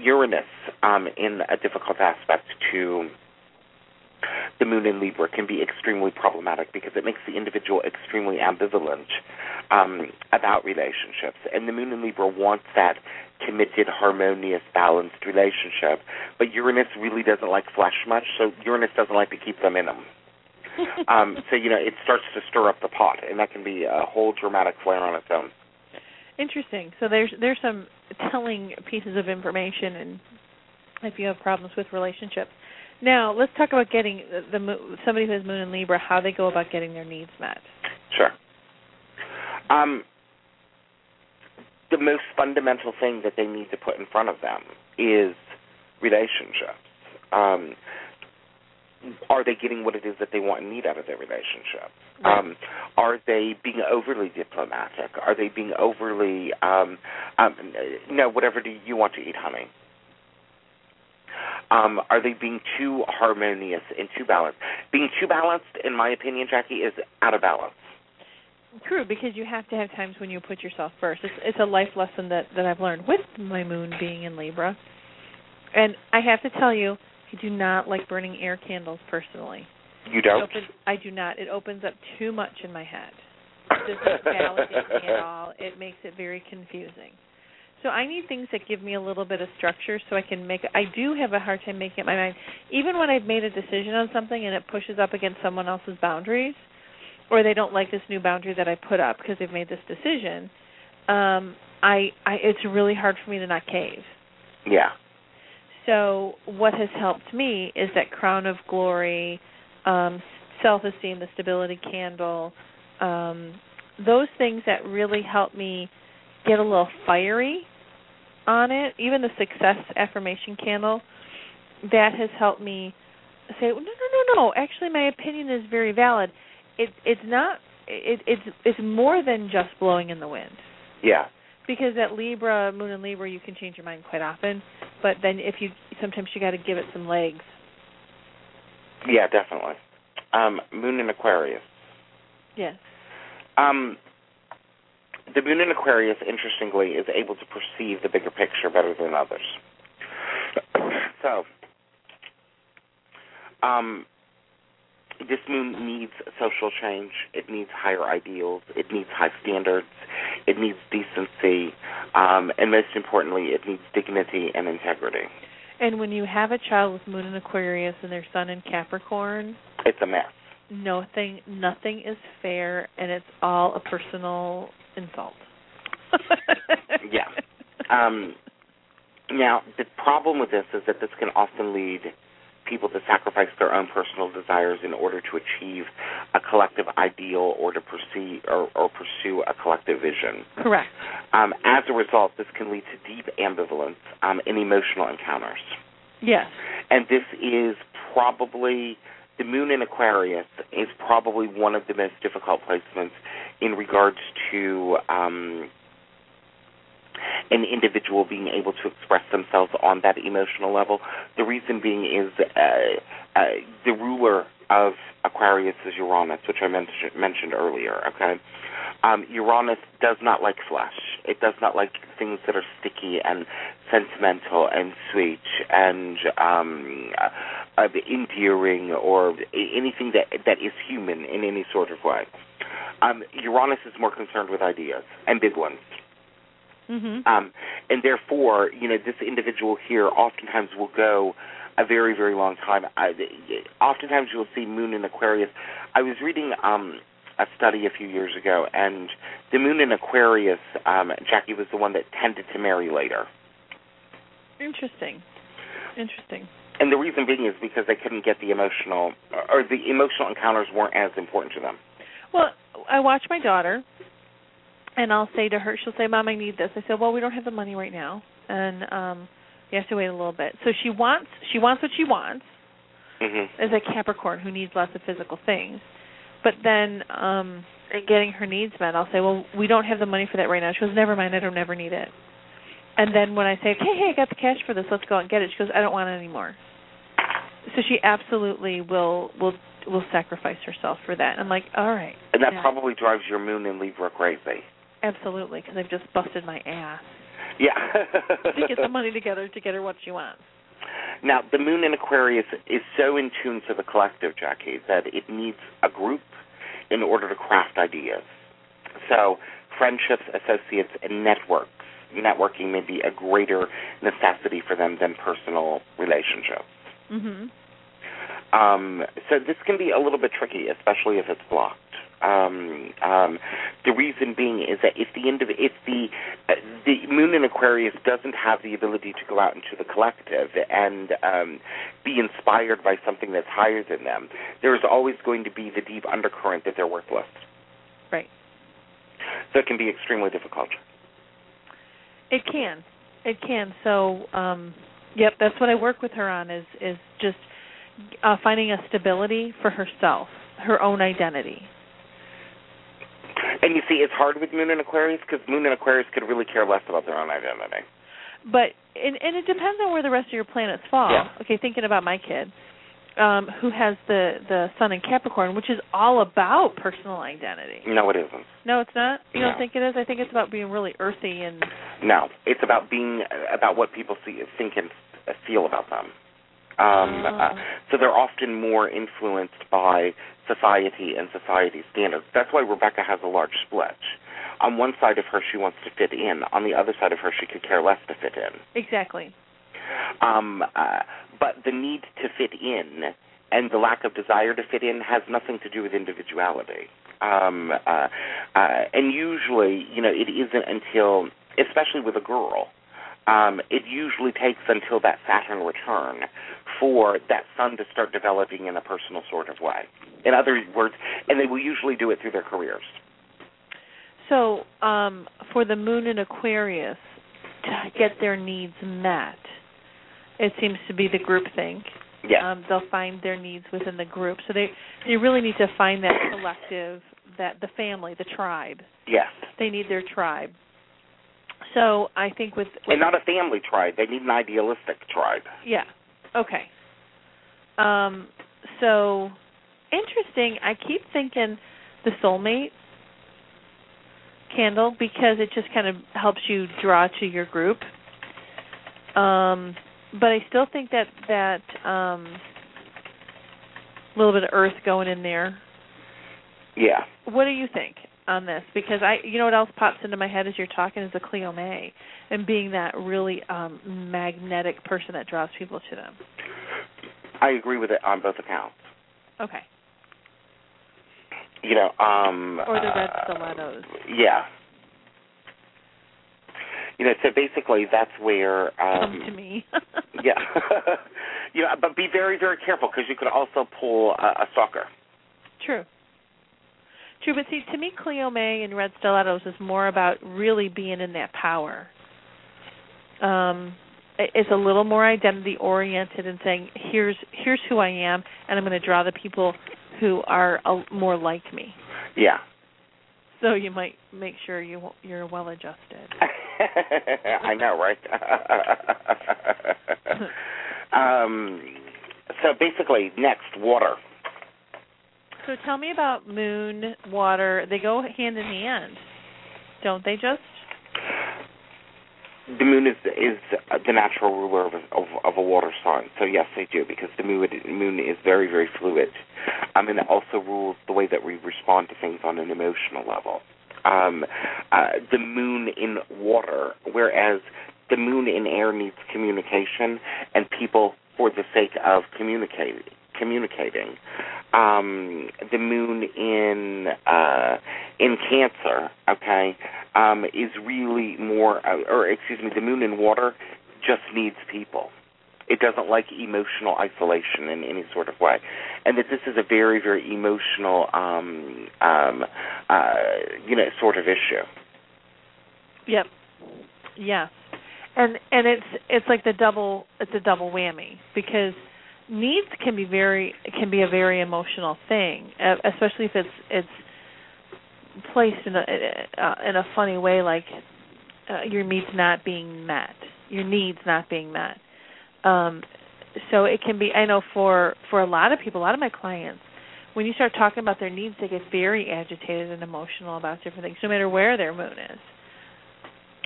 Uranus, um, in a difficult aspect to the moon in Libra can be extremely problematic because it makes the individual extremely ambivalent um, about relationships. And the moon in Libra wants that committed, harmonious, balanced relationship. But Uranus really doesn't like flesh much, so Uranus doesn't like to keep them in them. (laughs) um, so, you know, it starts to stir up the pot, and that can be a whole dramatic flare on its own. Interesting. So there's there's some telling pieces of information, and if you have problems with relationships. Now let's talk about getting the, the somebody who has Moon in Libra, how they go about getting their needs met. Sure. Um, the most fundamental thing that they need to put in front of them is relationships. Um, are they getting what it is that they want and need out of their relationship? Right. Um, are they being overly diplomatic? Are they being overly, um, um, no, whatever do you want to eat, honey? Um, are they being too harmonious and too balanced? Being too balanced, in my opinion, Jacki, is out of balance. True, because you have to have times when you put yourself first. It's it's a life lesson that that I've learned with my moon being in Libra. And I have to tell you, I do not like burning air candles personally. You don't? opens, I do not. It opens up too much in my head. It doesn't validate me at all. It makes it very confusing. So I need things that give me a little bit of structure so I can make I do have a hard time making up my mind. Even when I've made a decision on something and it pushes up against someone else's boundaries or they don't like this new boundary that I put up because they've made this decision, um I I it's really hard for me to not cave. Yeah. So what has helped me is that crown of glory, um, self-esteem, the stability candle, um, those things that really help me get a little fiery on it. Even the success affirmation candle, that has helped me say, no, no, no, no. Actually, my opinion is very valid. It, it's not. It, it's it's more than just blowing in the wind Yeah. because at Libra, Moon and Libra, you can change your mind quite often. But then if you sometimes you got to give it some legs. Yeah, definitely. Um, moon in Aquarius. Yes. Um, the moon in Aquarius, interestingly, is able to perceive the bigger picture better than others. so, um, this moon needs social change. It needs higher ideals. It needs high standards. It needs decency, um, and most importantly, it needs dignity and integrity. And when you have a child with Moon in Aquarius and their Sun in Capricorn, It's a mess. nothing nothing is fair, and it's all a personal insult. (laughs) Yeah. Um, now, the problem with this is that this can often lead people to sacrifice their own personal desires in order to achieve a collective ideal or to pursue or, or pursue a collective vision. Correct. Um, as a result, this can lead to deep ambivalence um, in emotional encounters. Yes. And this is probably the moon in Aquarius is probably one of the most difficult placements in regards to um, an individual being able to express themselves on that emotional level. The reason being is uh, uh, the ruler of Aquarius is Uranus, which I mentioned mentioned earlier. Okay, um, Uranus does not like flesh. It does not like things that are sticky and sentimental and sweet and um, uh, endearing or anything that that is human in any sort of way. Um, Uranus is more concerned with ideas and big ones. Mhm. Um, and therefore, you know, this individual here oftentimes will go a very, very long time. I, oftentimes, you'll see Moon in Aquarius. I was reading um, a study a few years ago, and the Moon in Aquarius, um, Jacki was the one that tended to marry later. Interesting. Interesting. And the reason being is because they couldn't get the emotional, or the emotional encounters weren't as important to them. Well, I watch my daughter, and I'll say to her, she'll say, "Mom, I need this." I said, "Well, we don't have the money right now, and um, you have to wait a little bit." So she wants, she wants what she wants, hmm as a Capricorn who needs lots of physical things. But then, um, in getting her needs met, I'll say, "Well, we don't have the money for that right now." She goes, "Never mind, I don't ever need it." And then when I say, "Okay, hey, I got the cash for this. Let's go out and get it," she goes, "I don't want it anymore." So she absolutely will will will sacrifice herself for that. I'm like, "All right." And that yeah, probably drives your Moon in Libra crazy. absolutely because I've just busted my ass Yeah. (laughs) to get the money together to get her what she wants. Now, the moon in Aquarius is so in tune to the collective, Jacki, that it needs a group in order to craft ideas. So, friendships, associates, and networks. Networking may be a greater necessity for them than personal relationships. Mhm. Um, so this can be a little bit tricky, especially if it's blocked. Um, um, the reason being is that if the indiv- if the uh, the moon in Aquarius doesn't have the ability to go out into the collective and um, be inspired by something that's higher than them, there is always going to be the deep undercurrent that they're worthless. Right. So it can be extremely difficult. It can. It can. So, um yep, that's what I work with her on is is just uh finding a stability for herself, her own identity. And you see, it's hard with moon and Aquarius because moon and Aquarius could really care less about their own identity. But and and it depends on where the rest of your planets fall. Yeah. Okay, thinking about my kid um who has the the sun in Capricorn, which is all about personal identity. No, it isn't. No, it's not. You No. don't think it is? I think it's about being really earthy and No, it's about being about what people see, think, and feel about them. Um, Oh. uh, so they're often more influenced by society and society standards. That's why Rebecca has a large split. On one side of her, she wants to fit in. On the other side of her, she could care less to fit in. exactly. Um, uh, but the need to fit in and the lack of desire to fit in has nothing to do with individuality. Um, uh, uh, and usually, you know, it isn't until, especially with a girl, um, it usually takes until that Saturn return for that sun to start developing in a personal sort of way. In other words, and they will usually do it through their careers. So, um, for the moon in Aquarius to get their needs met, it seems to be the group think. Yes. Um, they'll find their needs within the group. So they they really need to find that collective, that the family, the tribe. yes. They need their tribe. So I think with, with And not a family tribe. They need an idealistic tribe. yeah, okay. Um, so interesting. I keep thinking the soulmate candle because it just kind of helps you draw to your group. Um, but I still think that that um, little bit of earth going in there. Yeah. What do you think on this? Because I, you know, what else pops into my head as you're talking is the Cleo May, and being that really um, magnetic person that draws people to them. I agree with it on both accounts. Okay. You know, um Or the red uh, stilettos. Yeah. You know, so basically that's where um Come to me. (laughs) yeah. (laughs) you know, but be very very careful because you could also pull a, a stalker. True. True, but see, to me, Cleo May and Red Stilettos is more about really being in that power. Um, it's a little more identity oriented and saying, "Here's here's who I am, and I'm going to draw the people who are uh, more like me." Yeah. So you might make sure you you're well adjusted. (laughs) I know, right? (laughs) um so basically next water. So tell me about moon, water. They go hand in hand, don't they? Just The moon is is the natural ruler of a, of, of a water sign. So yes, they do because the moon moon is very very fluid. I mean, it also rules the way that we respond to things on an emotional level. Um, uh, the moon in water, whereas the moon in air needs communication and people for the sake of communicating. Communicating. Um, the moon in uh, in Cancer, okay, um, is really more, uh, or excuse me, the moon in water just needs people. It doesn't like emotional isolation in any sort of way, and that this is a very, very emotional, um, um, uh, you know, sort of issue. Yep. Yes. And and it's it's like the double it's a double whammy because needs can be very can be a very emotional thing, especially if it's it's placed in a uh, in a funny way like uh, your needs not being met, your needs not being met. Um so it can be I know for for a lot of people, a lot of my clients when you start talking about their needs, they get very agitated and emotional about different things, no matter where their moon is.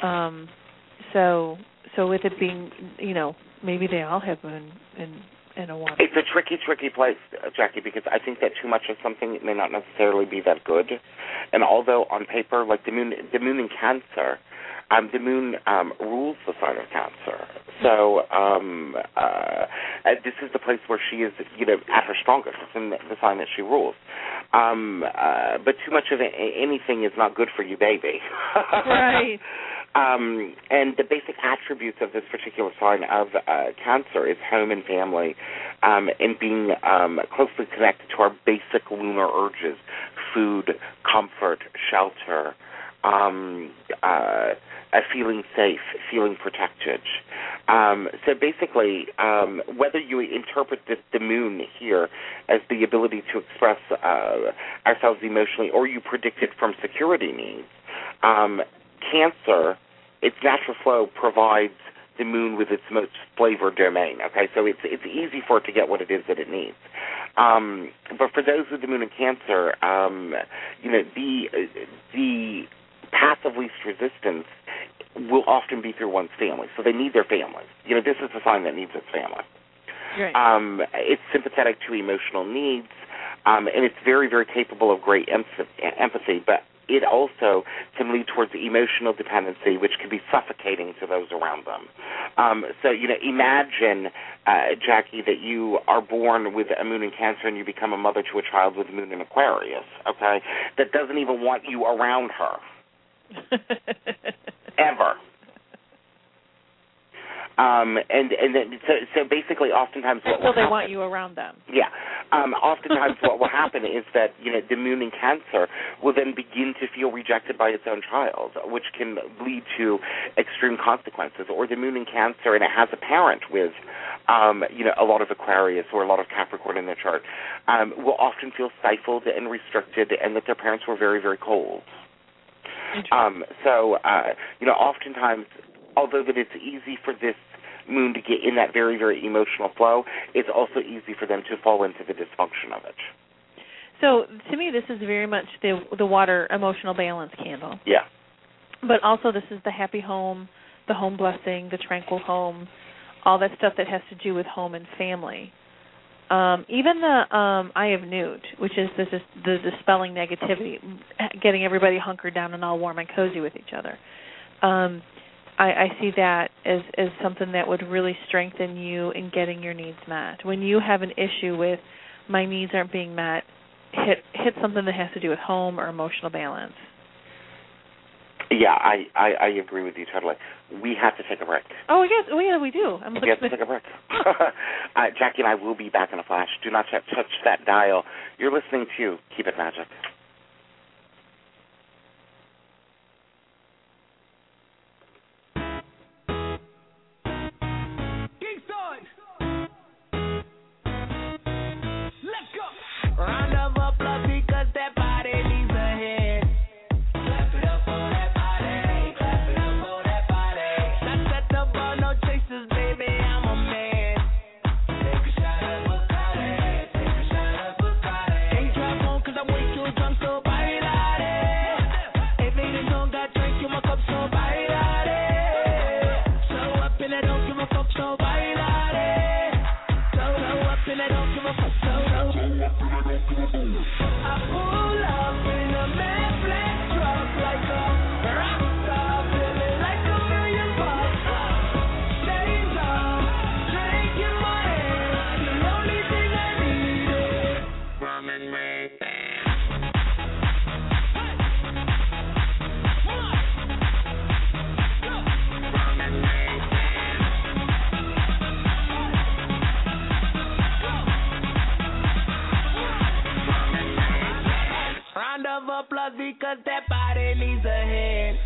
Um, so, so with it being, you know, maybe they all have moon in in a water. It's a tricky, tricky place, Jacki, because I think that too much of something may not necessarily be that good. And although on paper, like the moon, the moon in Cancer, um, the moon um, rules the sign of Cancer. So um, uh, this is the place where she is, you know, at her strongest. It's in the, the sign that she rules. Um, uh, but too much of anything is not good for you, baby. (laughs) Right. Um, and the basic attributes of this particular sign of uh, Cancer is home and family, um, and being um, closely connected to our basic lunar urges: food, comfort, shelter, um, uh, feeling safe, feeling protected. Um, so basically, um, whether you interpret the, the moon here as the ability to express uh, ourselves emotionally, or you predict it from security needs, um, Cancer, its natural flow provides the moon with its most flavored domain. Okay, so it's it's easy for it to get what it is that it needs. Um, but for those with the moon in Cancer, um, you know the the path of least resistance will often be through one's family. So they need their family. You know, this is a sign that needs its family. Right. Um, it's sympathetic to emotional needs, um, and it's very, very capable of great empathy, but it also can lead towards emotional dependency, which can be suffocating to those around them. Um, so, you know, imagine, uh, Jacki, that you are born with a moon in Cancer and you become a mother to a child with a moon in Aquarius, okay, that doesn't even want you around her, (laughs) ever. Um, and and then, so so basically, oftentimes what Until they happen, want you around them. yeah. Um, oftentimes, what will happen is that you know the moon in Cancer will then begin to feel rejected by its own child, which can lead to extreme consequences. Or the moon in Cancer, and it has a parent with, um, you know, a lot of Aquarius or a lot of Capricorn in their chart, um, will often feel stifled and restricted, and that their parents were very, very cold. Um, so, uh, you know, oftentimes, although that it's easy for this moon to get in that very, very emotional flow, it's also easy for them to fall into the dysfunction of it. So to me, this is very much the the water emotional balance candle. Yeah. But also, this is the happy home, the home blessing, the tranquil home, all that stuff that has to do with home and family. Um, even the um, Eye of Newt, which is the, the dispelling negativity, getting everybody hunkered down and all warm and cozy with each other. Um, I, I see that as as something that would really strengthen you in getting your needs met. When you have an issue with my needs aren't being met, hit hit something that has to do with home or emotional balance. Yeah, I, I I agree with you totally. We have to take a break. Oh, yes, oh yeah, we do. I'm We have to take a break. (laughs) (laughs) uh, Jacki and I will be back in a flash. Do not touch, touch that dial. You're listening to Keep It Magic. Because that body needs a hand.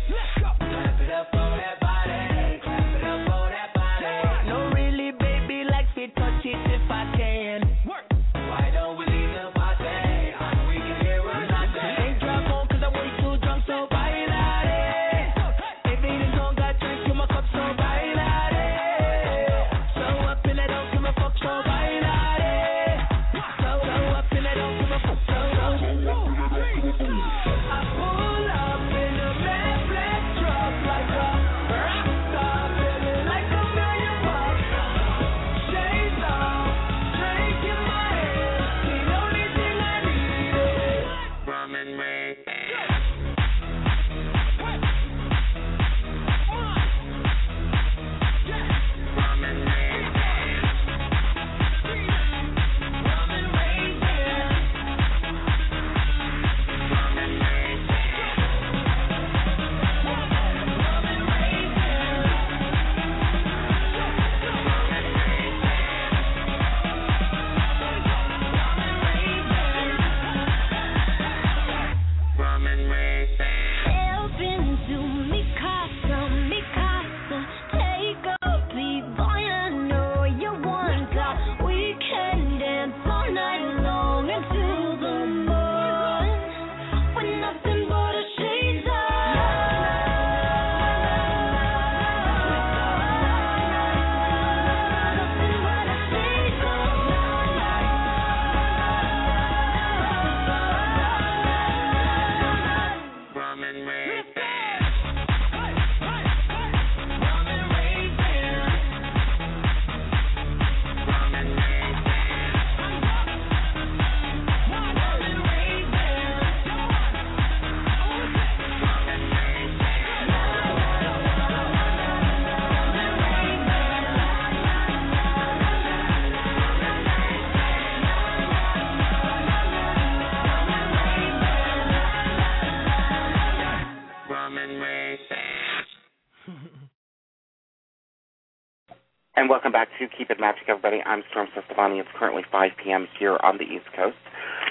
And welcome back to Keep It Magic, everybody. I'm Storm Cestavani. It's currently 5 p.m. here on the East Coast,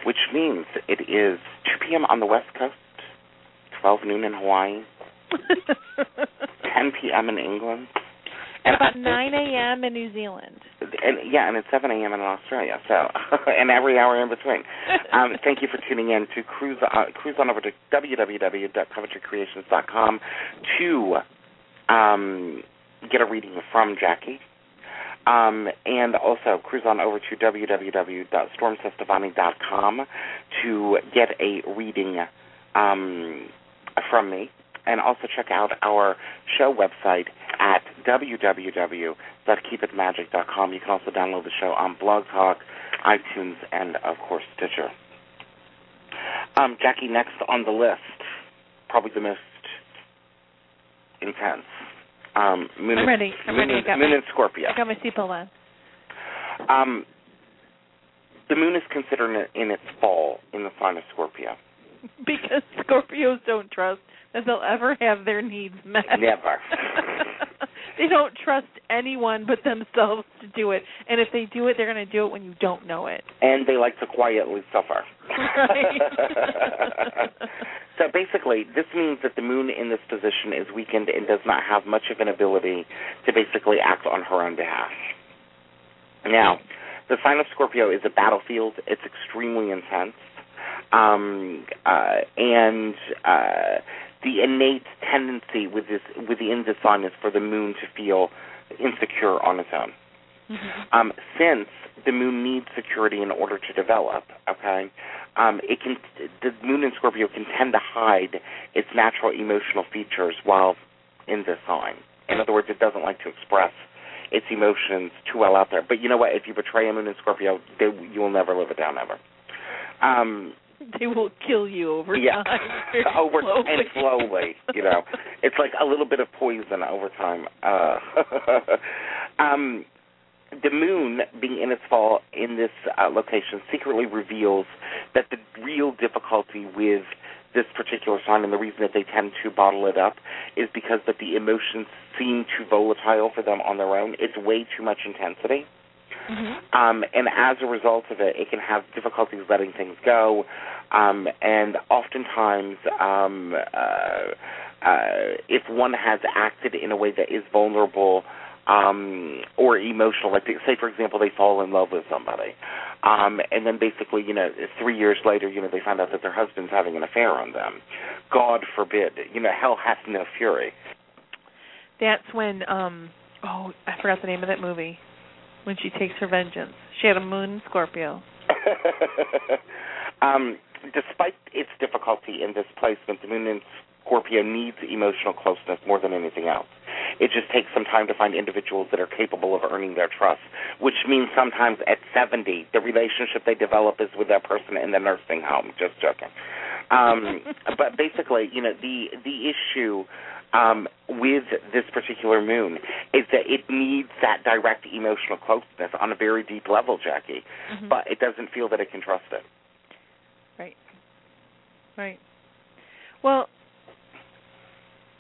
which means it is 2 p.m. on the West Coast, 12 noon in Hawaii, (laughs) 10 p.m. in England. And about 9 a.m. in New Zealand. and yeah, and it's 7 a.m. in Australia. So, (laughs) and every hour in between. (laughs) Um, thank you for tuning in to cruise uh, cruise on over to www.coventrycreations.com to um, get a reading from Jacki. Um, and also cruise on over to www.stormcestavani.com to get a reading um, from me. And also check out our show website at www.keepitmagic.com. You can also download the show on Blog Talk, iTunes, and of course Stitcher. Um, Jacki, next on the list, probably the most intense. Um, moon I'm ready. I'm moon ready. I got moon my- and Scorpio. I got my seatbelt on. Um, the moon is considered in, in its fall in the sign of Scorpio. (laughs) because Scorpios don't trust that they'll ever have their needs met. Never. (laughs) they don't trust anyone but themselves to do it. And if they do it, they're going to do it when you don't know it. And they like to quietly suffer. (laughs) Right. So basically, this means that the moon in this position is weakened and does not have much of an ability to basically act on her own behalf. Now, the sign of Scorpio is a battlefield. It's extremely intense. Um, uh, and uh, the innate tendency with this within the sign is for the moon to feel insecure on its own. Mhm. Um, since the moon needs security in order to develop, okay, um, it can the moon in Scorpio can tend to hide its natural emotional features while in this sign. In other words, it doesn't like to express its emotions too well out there. But you know what? If you betray a moon in Scorpio, they, you will never live it down ever. Um, They will kill you over yeah, time. (laughs) over slowly. and slowly. You know, it's like a little bit of poison over time. Uh, (laughs) um, the moon being in its fall in this uh, location secretly reveals that the real difficulty with this particular sign and the reason that they tend to bottle it up is because that the emotions seem too volatile for them on their own. It's way too much intensity. Mhm. Um, and as a result of it, it can have difficulties letting things go. Um, and oftentimes, um, uh, uh, if one has acted in a way that is vulnerable um, or emotional, like say, for example, they fall in love with somebody, um, and then basically, you know, three years later, you know, they find out that their husband's having an affair on them. God forbid, you know, hell hath no fury. That's when um oh, I forgot the name of that movie. When she takes her vengeance. She had a moon in Scorpio. (laughs) um, despite its difficulty in this placement, the moon in Scorpio needs emotional closeness more than anything else. It just takes some time to find individuals that are capable of earning their trust, which means sometimes at 70, the relationship they develop is with that person in the nursing home. Just joking. Um, (laughs) but basically, you know, the the issue um, with this particular moon is that it needs that direct emotional closeness on a very deep level, Jacki, Mhm. but it doesn't feel that it can trust it. Right. Right. Well,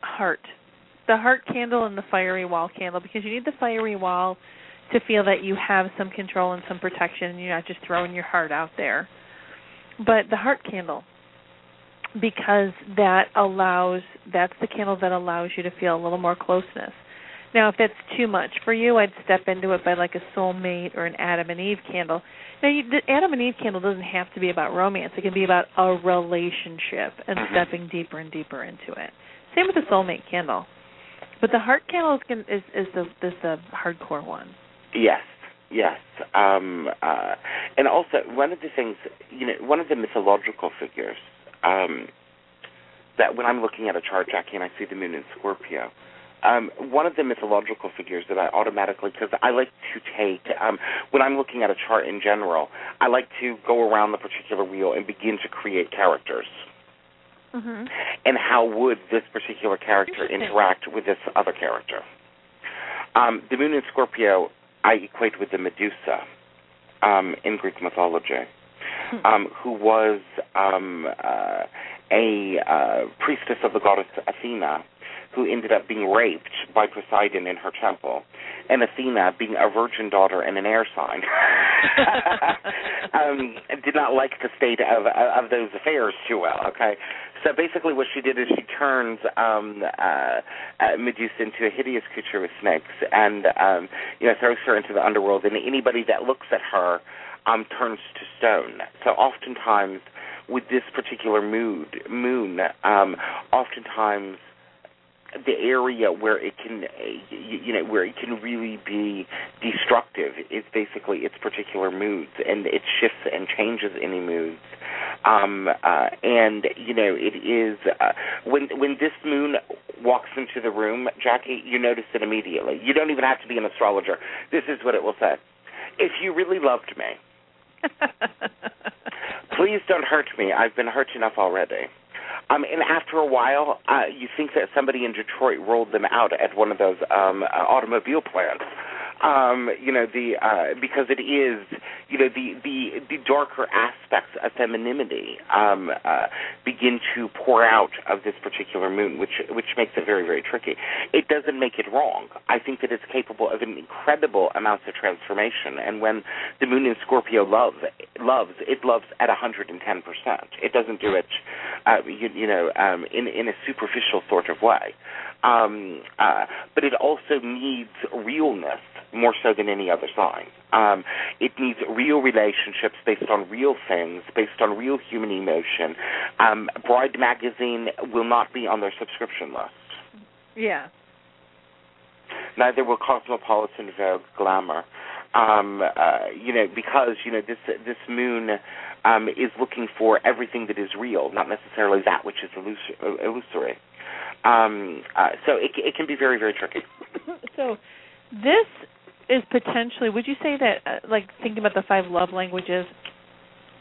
heart. The heart candle and the fiery wall candle because you need the fiery wall to feel that you have some control and some protection and you're not just throwing your heart out there. But the heart candle because that allows that's the candle that allows you to feel a little more closeness. Now, if that's too much for you, I'd step into it by like a soulmate or an Adam and Eve candle. Now, you, the Adam and Eve candle doesn't have to be about romance. It can be about a relationship and Mhm. stepping deeper and deeper into it. Same with the soulmate candle. But the heart candle is is, is the is the hardcore one. Yes, yes. Um, uh, and also, one of the things, you know, one of the mythological figures um, that when I'm looking at a chart, Jacki, and I see the moon in Scorpio, um, one of the mythological figures that I automatically, because I like to take, um, when I'm looking at a chart in general, I like to go around the particular wheel and begin to create characters. Mhm. and how would this particular character interact with this other character? Um, the moon in Scorpio, I equate with the Medusa um, in Greek mythology, um, who was um, uh, a uh, priestess of the goddess Athena, who ended up being raped by Poseidon in her temple, and Athena, being a virgin daughter and an air sign, (laughs) um, did not like the state of of those affairs too well. Okay, so basically, what she did is she turns um, uh, uh, Medusa into a hideous creature with snakes, and um, you know throws her into the underworld. And anybody that looks at her um, turns to stone. So oftentimes, with this particular mood moon, um, oftentimes the area where it can, uh, you, you know, where it can really be destructive is basically its particular moods, and it shifts and changes any moods. Um, uh, and you know, it is uh, when when this moon walks into the room, Jacki, you notice it immediately. You don't even have to be an astrologer. This is what it will say: If you really loved me, (laughs) please don't hurt me. I've been hurt enough already. Um, and after a while, uh, you think that somebody in Detroit rolled them out at one of those um, uh, automobile plants. Um, you know the uh, because it is you know the the the darker aspects of femininity um, uh, begin to pour out of this particular moon, which which makes it very very tricky. It doesn't make it wrong. I think that it's capable of an incredible amounts of transformation, and when the moon in Scorpio loves loves it loves at 110 percent. It doesn't do it uh, you, you know um, in in a superficial sort of way. Um, uh, but it also needs realness more so than any other sign. Um, it needs real relationships based on real things, based on real human emotion. Um, Bride magazine will not be on their subscription list. yeah. Neither will Cosmopolitan, Vogue, Glamour. Um, uh, you know, because you know this this moon um, is looking for everything that is real, not necessarily that which is illus- illusory. Um, uh, so it, it can be very, very tricky. (laughs) so this is potentially would you say that uh, like thinking about the five love languages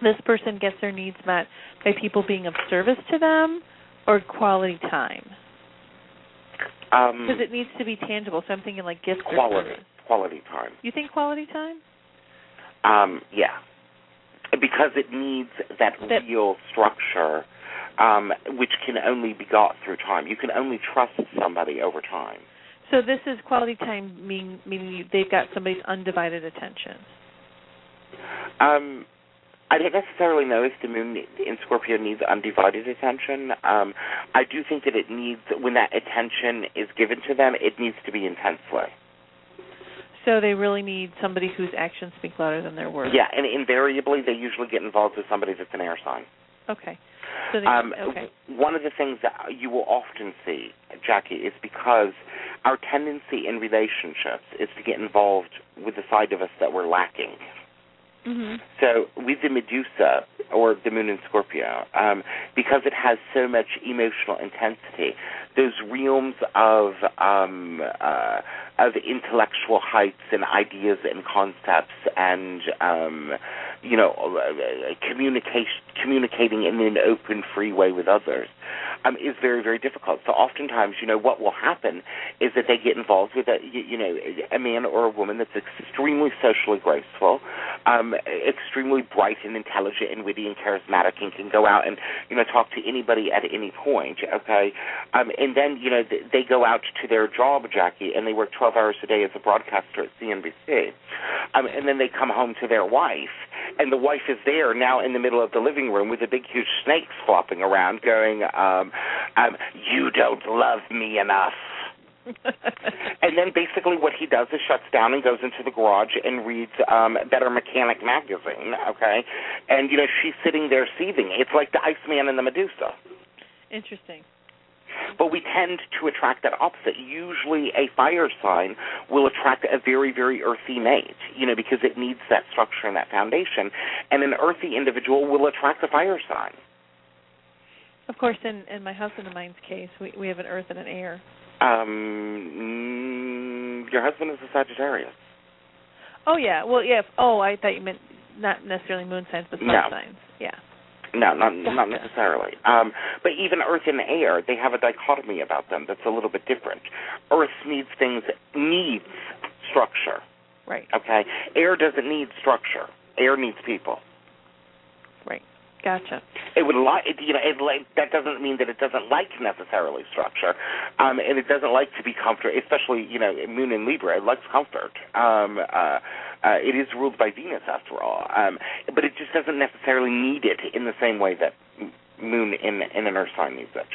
this person gets their needs met by people being of service to them or quality time? Um, because it needs to be tangible. So i'm thinking like gifts. Quality, quality time. you think quality time? Um, yeah, because it needs that, That- real structure, um, which can only be got through time. You can only trust somebody over time. so this is quality time mean, meaning they've got somebody's undivided attention Um, I don't necessarily know if the moon in Scorpio needs undivided attention. Um, I do think that it needs, when that attention is given to them, it needs to be intensely. so they really need somebody whose actions speak louder than their words Yeah, and invariably they usually get involved with somebody that's an air sign. okay so they, Um, okay One of the things that you will often see, Jacki, is because our tendency in relationships is to get involved with the side of us that we're lacking. mhm So with the Medusa or the Moon in Scorpio, um, because it has so much emotional intensity, those realms of um, uh, of intellectual heights and ideas and concepts and um, you know uh, communication communicating in an open, free way with others um, is very very difficult. So oftentimes, you know, what will happen is that they get involved with a you know a man or a woman that's extremely socially graceful, um, extremely bright and intelligent and witty and charismatic, and can go out and you know talk to anybody at any point. Okay, um, and then you know they go out to their job, Jacki, and they work 12 hours a day as a broadcaster at CNBC, um, and then they come home to their wife, and the wife is there now in the middle of the living room with the big huge snakes flopping around, going, um, um, "You don't love me enough." (laughs) And then basically what he does is shuts down and goes into the garage and reads um Better Mechanic magazine, okay? And you know, she's sitting there seething. It's like the Iceman and the Medusa. interesting But we tend to attract that opposite. Usually a fire sign will attract a very, very earthy mate, you know, because it needs that structure and that foundation. And an earthy individual will attract a fire sign. Of course, in in my husband and mine's case, we we have an earth and an air. Um mm, your husband is a Sagittarius. Oh yeah, well yeah. Oh, I thought you meant not necessarily moon signs, but sun No. signs. Yeah. No, not not necessarily. Um, but even Earth and air, they have a dichotomy about them that's a little bit different. Earth needs things needs structure. Right. Okay, air doesn't need structure. Air needs people. Right. Gotcha. It would like you know it like that doesn't mean that it doesn't like necessarily structure, um, and it doesn't like to be comfort. Especially you know Moon in Libra, it likes comfort. Um, uh, uh, it is ruled by Venus after all, um, but it just doesn't necessarily need it in the same way that Moon in in an Earth sign needs it.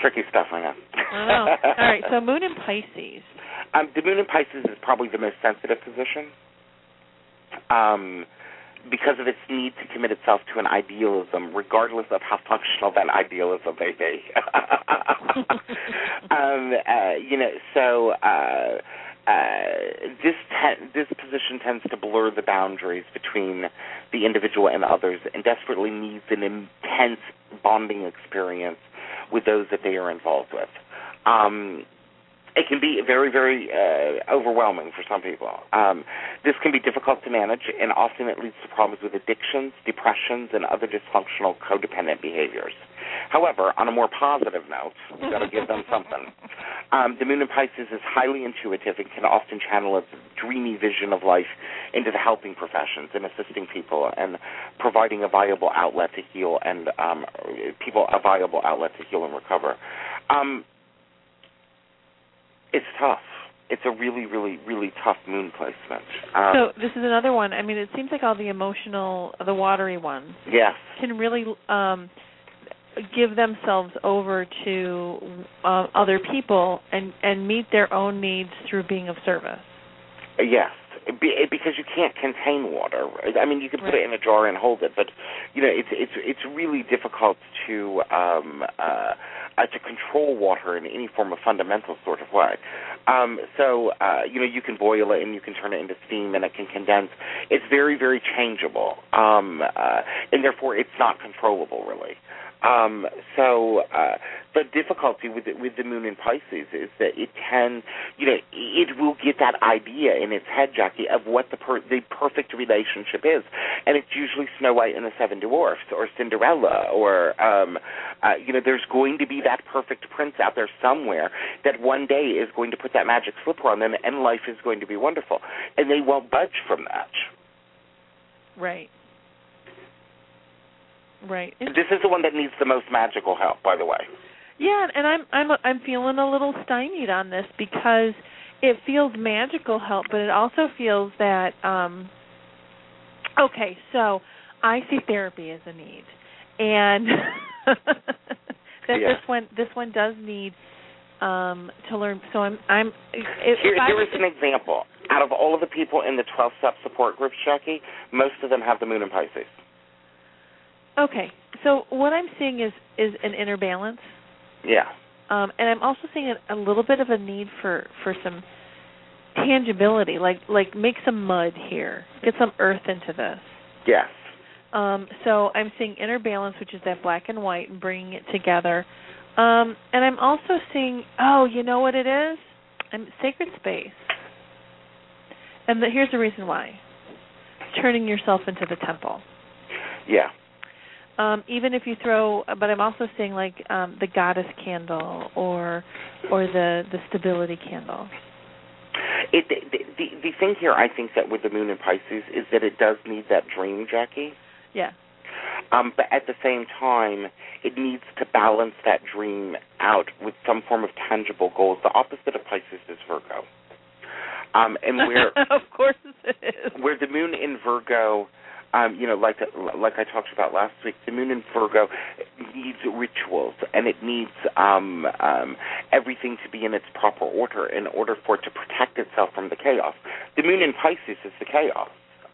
Tricky stuff, I know. I know. All right. So moon in Pisces. (laughs) Um, the moon in Pisces is probably the most sensitive position. Um, because of its need to commit itself to an idealism, regardless of how functional that idealism may be. (laughs) (laughs) um, uh, you know, so uh, this te- this position tends to blur the boundaries between the individual and others, and desperately needs an intense bonding experience with those that they are involved with. Um, it can be very, very uh, overwhelming for some people. Um, this can be difficult to manage, and often it leads to problems with addictions, depressions, and other dysfunctional codependent behaviors. However, on a more positive note, we've got to give them something. Um, the moon in Pisces is highly intuitive and can often channel its dreamy vision of life into the helping professions and assisting people and providing a viable outlet to heal and um, people a viable outlet to heal and recover. Um, it's tough. It's a really, really, really tough moon placement. Um, so this is another one. I mean, it seems like all the emotional, the watery ones, yes, can really um, give themselves over to uh, other people and and meet their own needs through being of service. yes, because you can't contain water. I mean, you can put Right. it in a jar and hold it, but you know, it's it's it's really difficult to um, uh, uh, to control water in any form of fundamental sort of way. Um, so uh, you know, you can boil it and you can turn it into steam and it can condense. It's very very changeable, um, uh, and therefore it's not controllable really. Um, so uh, the difficulty with it, with the moon in Pisces is that it can, you know, it will get that idea in its head, Jacki, of what the per- the perfect relationship is, and it's usually Snow White and the Seven Dwarfs or Cinderella or, um, uh, you know, there's going to be that perfect prince out there somewhere that one day is going to put that magic slipper on them, and life is going to be wonderful, and they won't budge from that. Right. Right. And- This is the one that needs the most magical help, by the way. Yeah, and I'm I'm I'm feeling a little stymied on this because it feels magical help, but it also feels that um okay, so I see therapy as a need. And (laughs) that Yeah. this one this one does need um to learn so I'm I'm if Here, I here was an example. Out of all of the people in the 12 step support groups, Jacki, most of them have the moon in Pisces. Okay. So what I'm seeing is is an inner balance. Yeah. Um, and I'm also seeing a, a little bit of a need for for some tangibility, like like make some mud here, get some earth into this. Yes. Um, so I'm seeing inner balance, which is that black and white, and bringing it together. Um, and I'm also seeing, oh, you know what it is? I'm sacred space. And the, here's the reason why: turning yourself into the temple. Yeah. Um even if you throw but i'm also seeing like um the goddess candle or or the the stability candle It, the, the the thing here, I think that with the moon in Pisces is that it does need that dream, Jacki. yeah Um, but at the same time, it needs to balance that dream out with some form of tangible goals. The opposite of Pisces is Virgo. Um, and (laughs) where of course it is where the moon in Virgo, um, you know, like like I talked about last week, the moon in Virgo needs rituals and it needs um, um, everything to be in its proper order in order for it to protect itself from the chaos. The moon in Pisces is the chaos.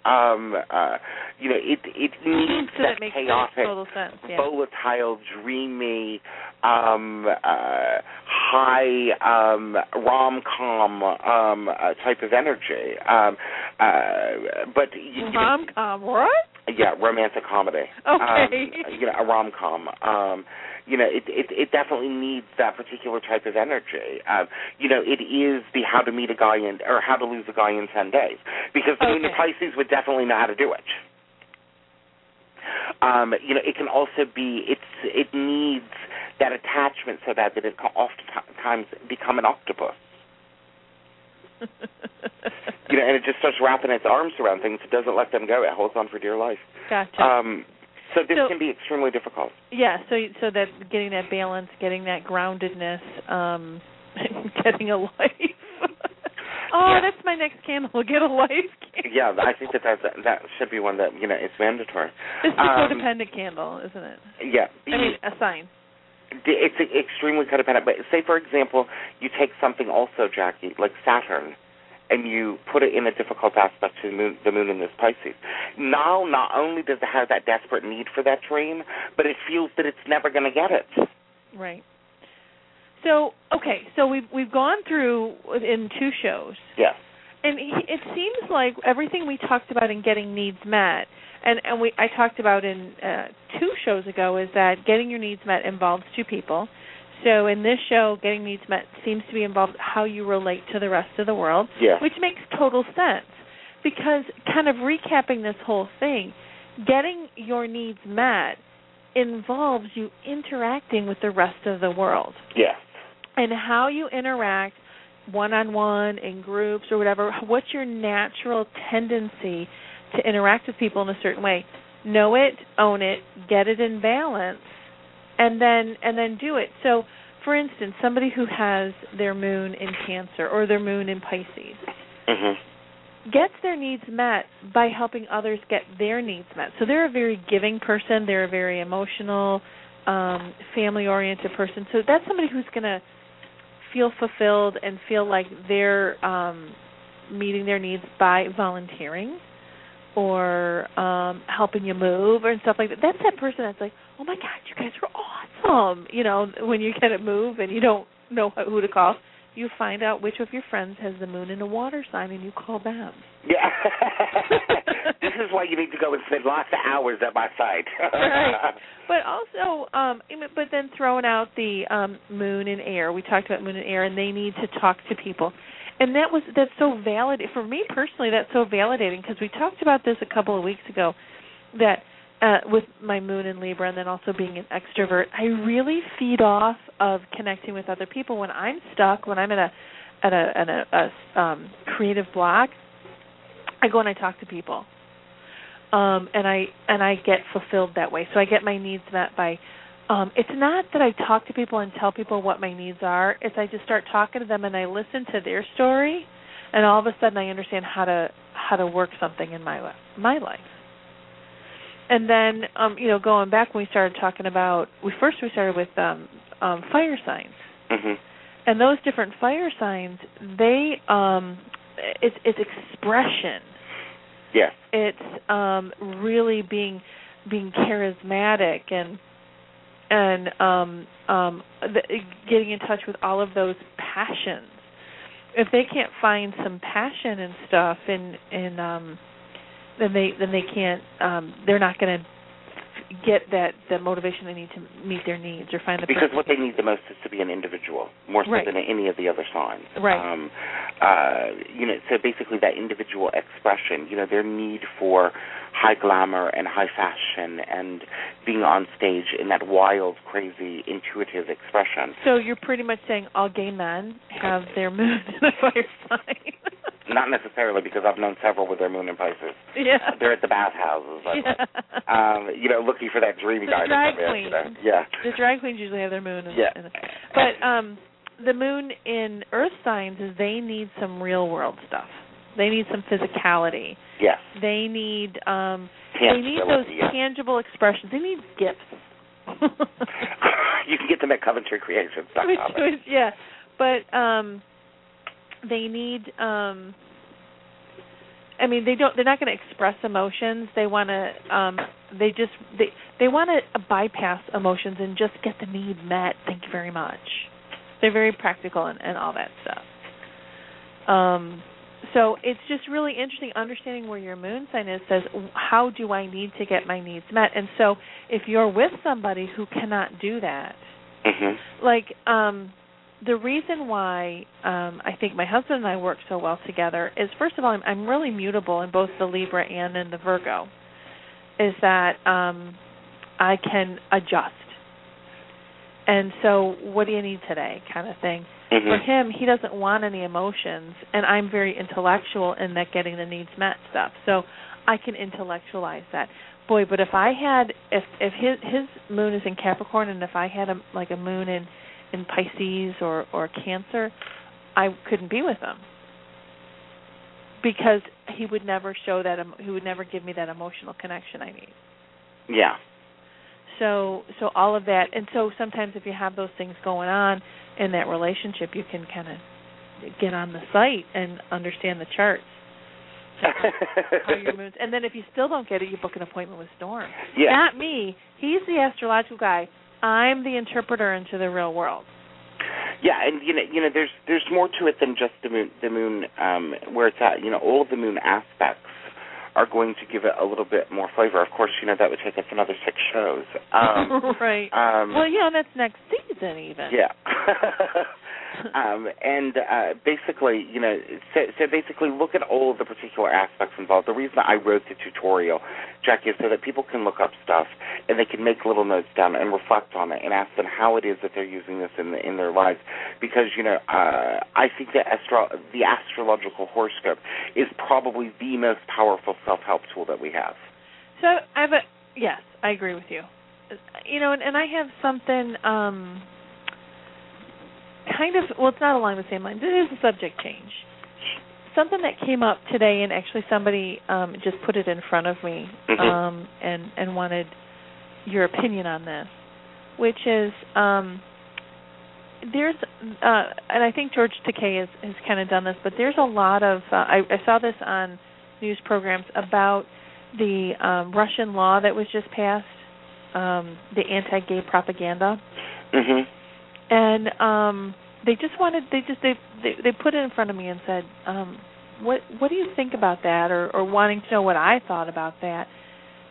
Um, uh, you know, it it needs so that that chaotic total sense yeah volatile, dreamy, um, uh, high um, rom com um, uh, type of energy. Um, uh, but you, you know, rom com what yeah, romantic comedy. Okay. Um, you know, a rom com. Um, you know, it, it it definitely needs that particular type of energy. Um, you know, it is the how to meet a guy in or how to lose a guy in ten days because the moon in Pisces would definitely know how to do it. Um, you know, it can also be it's it needs that attachment so bad that it can oftentimes become an octopus. (laughs) You know, and it just starts wrapping its arms around things. It doesn't let them go. It holds on for dear life. gotcha Um, so this So- can be extremely difficult. yeah so so that getting that balance getting that groundedness um (laughs) getting a life (laughs) oh Yeah. that's my next candle (laughs) get a life candle. Yeah, I think that that's, that should be one that you know is mandatory. this is a Um, codependent candle isn't it Yeah, i mean a sign it's extremely codependent. But say, for example, you take something also, Jacki, like Saturn, and you put it in a difficult aspect to the moon, the moon in this Pisces. Now, not only does it have that desperate need for that dream, but it feels that it's never going to get it. Right. So okay, so we've we've gone through in two shows, Yes. and it seems like everything we talked about in getting needs met, and and we I talked about in uh, two shows ago is that getting your needs met involves two people. So in this show, getting needs met seems to be involved how you relate to the rest of the world, which makes total sense. Because kind of recapping this whole thing, getting your needs met involves you interacting with the rest of the world. Yes. and how you interact one on one in groups or whatever what's your natural tendency to interact with people in a certain way? Know it own it get it in balance and then and then do it so for instance somebody who has their moon in cancer or their moon in pisces Mhm. gets their needs met by helping others get their needs met. So they're a very giving person, they're a very emotional, um, family oriented person. So that's somebody who's going to feel fulfilled and feel like they're um meeting their needs by volunteering or um helping you move or stuff like that. That's that person that's like, "Oh my god, you guys are awesome." You know, when you get a move and you don't know who to call, you find out which of your friends has the moon in a water sign and you call them. Yeah. (laughs) this is why you need to go and spend lots of hours at my site. Right. (laughs) But also, um, but then throwing out the um, moon and air. We talked about moon and air, and they need to talk to people, and that was that's so valid for me personally. That's so validating because we talked about this a couple of weeks ago. That uh, with my moon in Libra, and then also being an extrovert, I really feed off of connecting with other people. When I'm stuck, when I'm at a at a at a, a um, creative block, I go and I talk to people. Um and i and i get fulfilled that way. So i get my needs met by um it's not that i talk to people and tell people what my needs are. It's i just start talking to them and i listen to their story and all of a sudden i understand how to how to work something in my my life and then um you know going back when we started talking about we first we started with um um fire signs Mhm. and those different fire signs they um it's it's expression Yes. it's um really being being charismatic and and um um the, getting in touch with all of those passions if they can't find some passion and stuff and and um then they then they can't um they're not going to get that the motivation they need to meet their needs or find the Because purpose. what they need the most is to be an individual, more so Right. than any of the other signs. Right. Um, uh, you know, so basically that individual expression, you know, their need for high glamour and high fashion and being on stage in that wild, crazy, intuitive expression. so you're pretty much saying all gay men have their moon in a fire sign. Not necessarily because I've known several with their moon in Pisces. yeah. They're at the bathhouses, like, yeah. um, you know, looking for that dream The guy drag come in. You know? queens. Yeah. the drag queens usually have their moon in, Yeah. in but um the moon in earth signs is they need some real world stuff they need some physicality Yes. they need um they need those yeah. tangible expressions they need gifts (laughs) you can get them at CoventryCreations.com. (laughs) yeah but um they need um I mean they don't they're not going to express emotions. They want to um they just they they want to bypass emotions and just get the need met. Thank you very much. They're very practical and, and all that stuff. Um so it's just really interesting understanding where your moon sign is says how do I need to get my needs met? And so if you're with somebody who cannot do that hmm like um the reason why um I think my husband and I work so well together is first of all I'm, I'm really mutable in both the Libra and in the Virgo is that um I can adjust. And so what do you need today kind of thing. hmm For him, he doesn't want any emotions and I'm very intellectual in that getting the needs met stuff. So I can intellectualize that. Boy, but if I had if if his his moon is in Capricorn and if I had a like a moon in in Pisces or or Cancer, I couldn't be with him because he would never show that he would never give me that emotional connection I need. Yeah. So so all of that and so sometimes if you have those things going on in that relationship you can kind of get on the site and understand the charts. your moons and then if you still don't get it you book an appointment with storm (laughs) yeah. not me he's the astrological guy i'm the interpreter into the real world Yeah, and you know, you know, there's there's more to it than just the moon. The moon, um, where it's at. You know, all of the moon aspects are going to give it a little bit more flavor. Of course, you know that would take us another six shows. Um, (laughs) right um, well yeah that's next season even yeah. (laughs) (laughs) um, and uh, basically, you know, so, so basically, look at all of the particular aspects involved. The reason I wrote the tutorial, Jacki, is so that people can look up stuff and they can make little notes down and reflect on it and ask them how it is that they're using this in the, in their lives. Because you know, uh, I think that astro- the astrological horoscope is probably the most powerful self-help tool that we have. So I have a yes, I agree with you. You know, and, and I have something um kind of well, it's not along the same lines. It is a subject change. Something that came up today, and actually somebody um just put it in front of me, Mhm. um, and and wanted your opinion on this, which is um there's uh and I think George Takei has has kind of done this, but there's a lot of uh, I, I saw this on news programs about the um Russian law that was just passed, um the anti-gay propaganda Mhm. And um they just wanted they just they they, they put it in front of me and said um what what do you think about that or or wanting to know what I thought about that?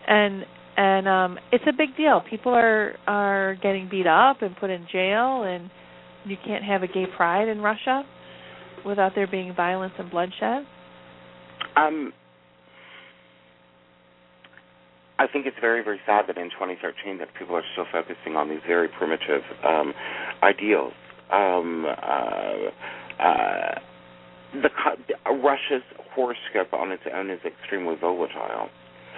And and um it's a big deal. People are are getting beat up and put in jail and you can't have a gay pride in Russia without there being violence and bloodshed. Um, I think it's very, very sad that in 2013 that people are still focusing on these very primitive um, ideals. Um, uh, uh, the Russia's horoscope on its own is extremely volatile.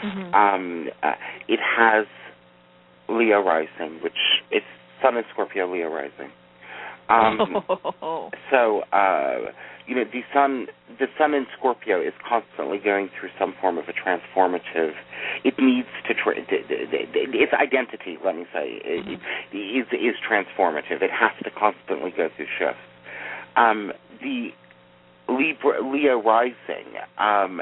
mhm Um, uh, it has Leo rising, which is Sun in Scorpio, Leo rising. Um, (laughs) so uh, you know the sun the sun in Scorpio is constantly going through some form of a transformative. It needs to tra- its identity. Let me say it, it is is transformative. It has to constantly go through shifts. Um, the Libra, Leo rising um,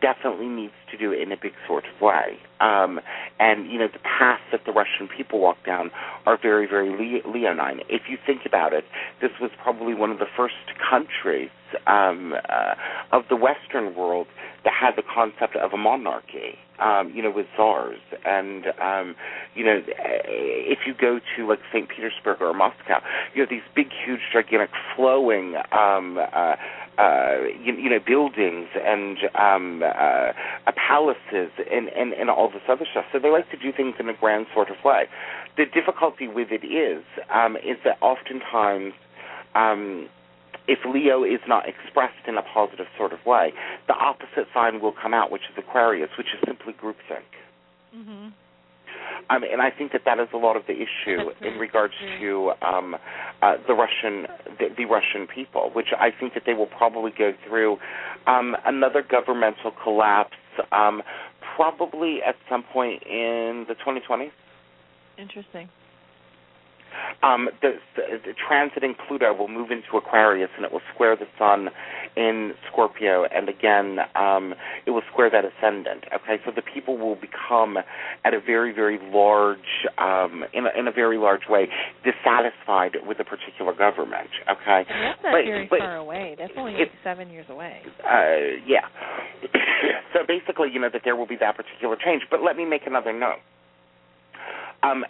definitely needs to do it in a big sort of way. Um, and, you know, the paths that the Russian people walk down are very, very Le- leonine. If you think about it, this was probably one of the first countries um, uh, of the Western world that had the concept of a monarchy, um, you know, with czars. And, um, you know, if you go to, like, St. Petersburg or Moscow, you have these big, huge, gigantic, flowing um, uh, uh, you, you know, buildings and um, uh, palaces and, and, and all this other stuff. So they like to do things in a grand sort of way. The difficulty with it is, um, is that oftentimes, um, if Leo is not expressed in a positive sort of way, the opposite sign will come out, which is Aquarius, which is simply groupthink. mhm Um, and I think that that is a lot of the issue in regards to um, uh, the Russian the, the Russian people, which I think that they will probably go through um, another governmental collapse, um, probably at some point in the 2020s. interesting Um, the, the, the transiting Pluto will move into Aquarius, and it will square the Sun in Scorpio, and again, um, it will square that ascendant. Okay, so the people will become, at a very, very large, um, in a, in a very large way, dissatisfied with a particular government. Okay, And that's not But- very but- far away that's only it- seven years away uh, yeah. (coughs) so basically, you know that there will be that particular change. But let me make another note. Um,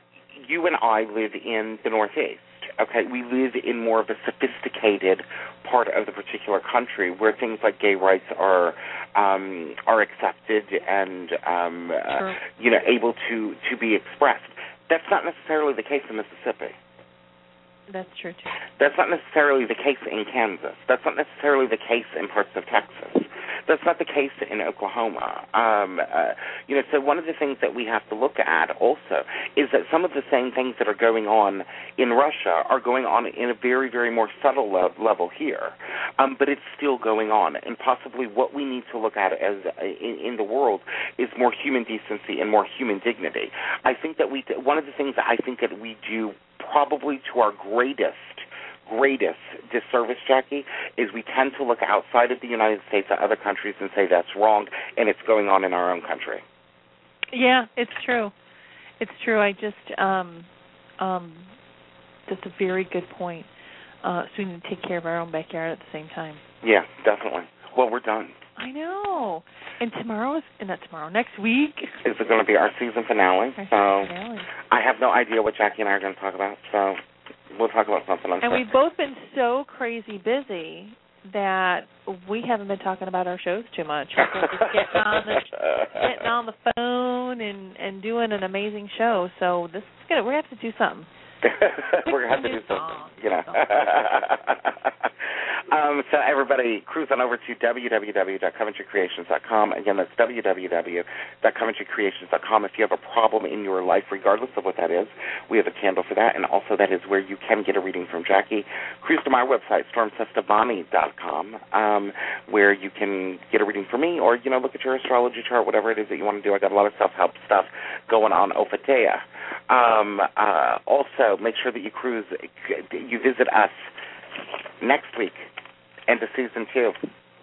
you and I live in the Northeast. Okay, we live in more of a sophisticated part of the particular country where things like gay rights are um, are accepted and um, uh, you know able to to be expressed. That's not necessarily the case in Mississippi. that's true too That's not necessarily the case in Kansas. That's not necessarily the case in parts of Texas. That's not the case in Oklahoma. Um, uh, you know, so one of the things that we have to look at also is that some of the same things that are going on in Russia are going on in a very, very more subtle le- level here. Um, but it's still going on, and possibly what we need to look at as uh, in, in the world is more human decency and more human dignity. I think that we one of the things that I think that we do probably to our greatest greatest disservice, Jacki, is we tend to look outside of the United States at other countries and say that's wrong, and it's going on in our own country. Yeah, it's true. It's true. I just um um that's a very good point. Uh so we need to take care of our own backyard at the same time. Yeah, definitely. Well, we're done. I know. And tomorrow is and not tomorrow, next week. Is it going to be our season finale? Our So season finale. I have no idea what Jacki and I are going to talk about. So we'll talk about something. I'm And we've both been so crazy busy that we haven't been talking about our shows too much. We've been just (laughs) getting on the getting on the phone and and doing an amazing show. So this is gonna we have to do something. We're gonna have to do something, (laughs) you know. (laughs) um, so everybody, cruise on over to www.coventrycreations.com. Again, that's www.coventrycreations.com. If you have a problem in your life, regardless of what that is, we have a candle for that, and also that is where you can get a reading from Jacki. Cruise to my website, stormcestavani.com, um, where you can get a reading from me, or you know, look at your astrology chart, whatever it is that you want to do. I got a lot of self-help stuff going on there. Um, uh, also, make sure that you cruise, you visit us next week, into season two.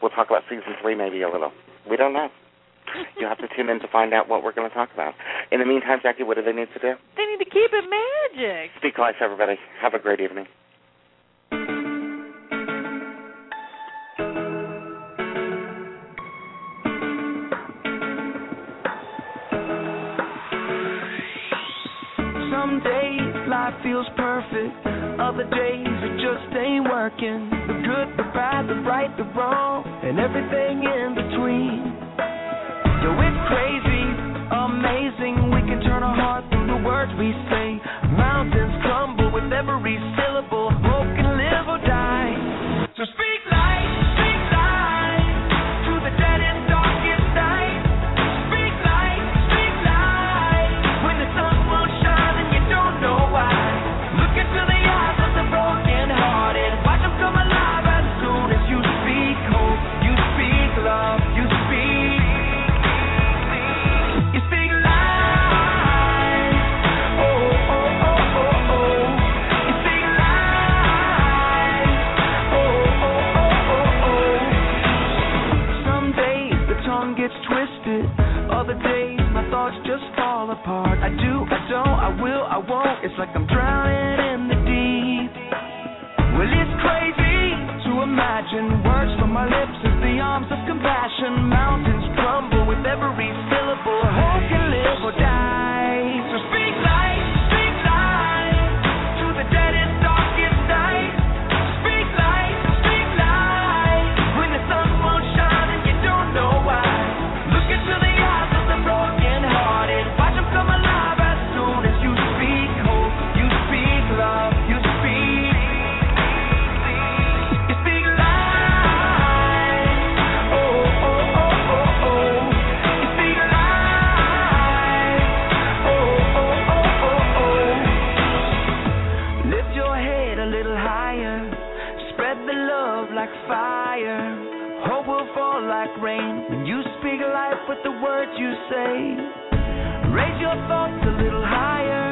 We'll talk about season three maybe a little. We don't know. You'll have to tune in to find out what we're going to talk about. In the meantime, Jacki, what do they need to do? They need to keep it magic. Speak life, everybody. Have a great evening. Some days life feels perfect, other days it just ain't working. The good, the bad, the right, the wrong, and everything in between. Yo, it's crazy, amazing. We can turn our heart through the words we say. Mountains crumble with every syllable. Won't. It's like I'm drowning in the deep. Well, it's crazy to imagine words from my lips as the arms of compassion. Mountains crumble with every syllable. Words you say. Raise your thoughts a little higher.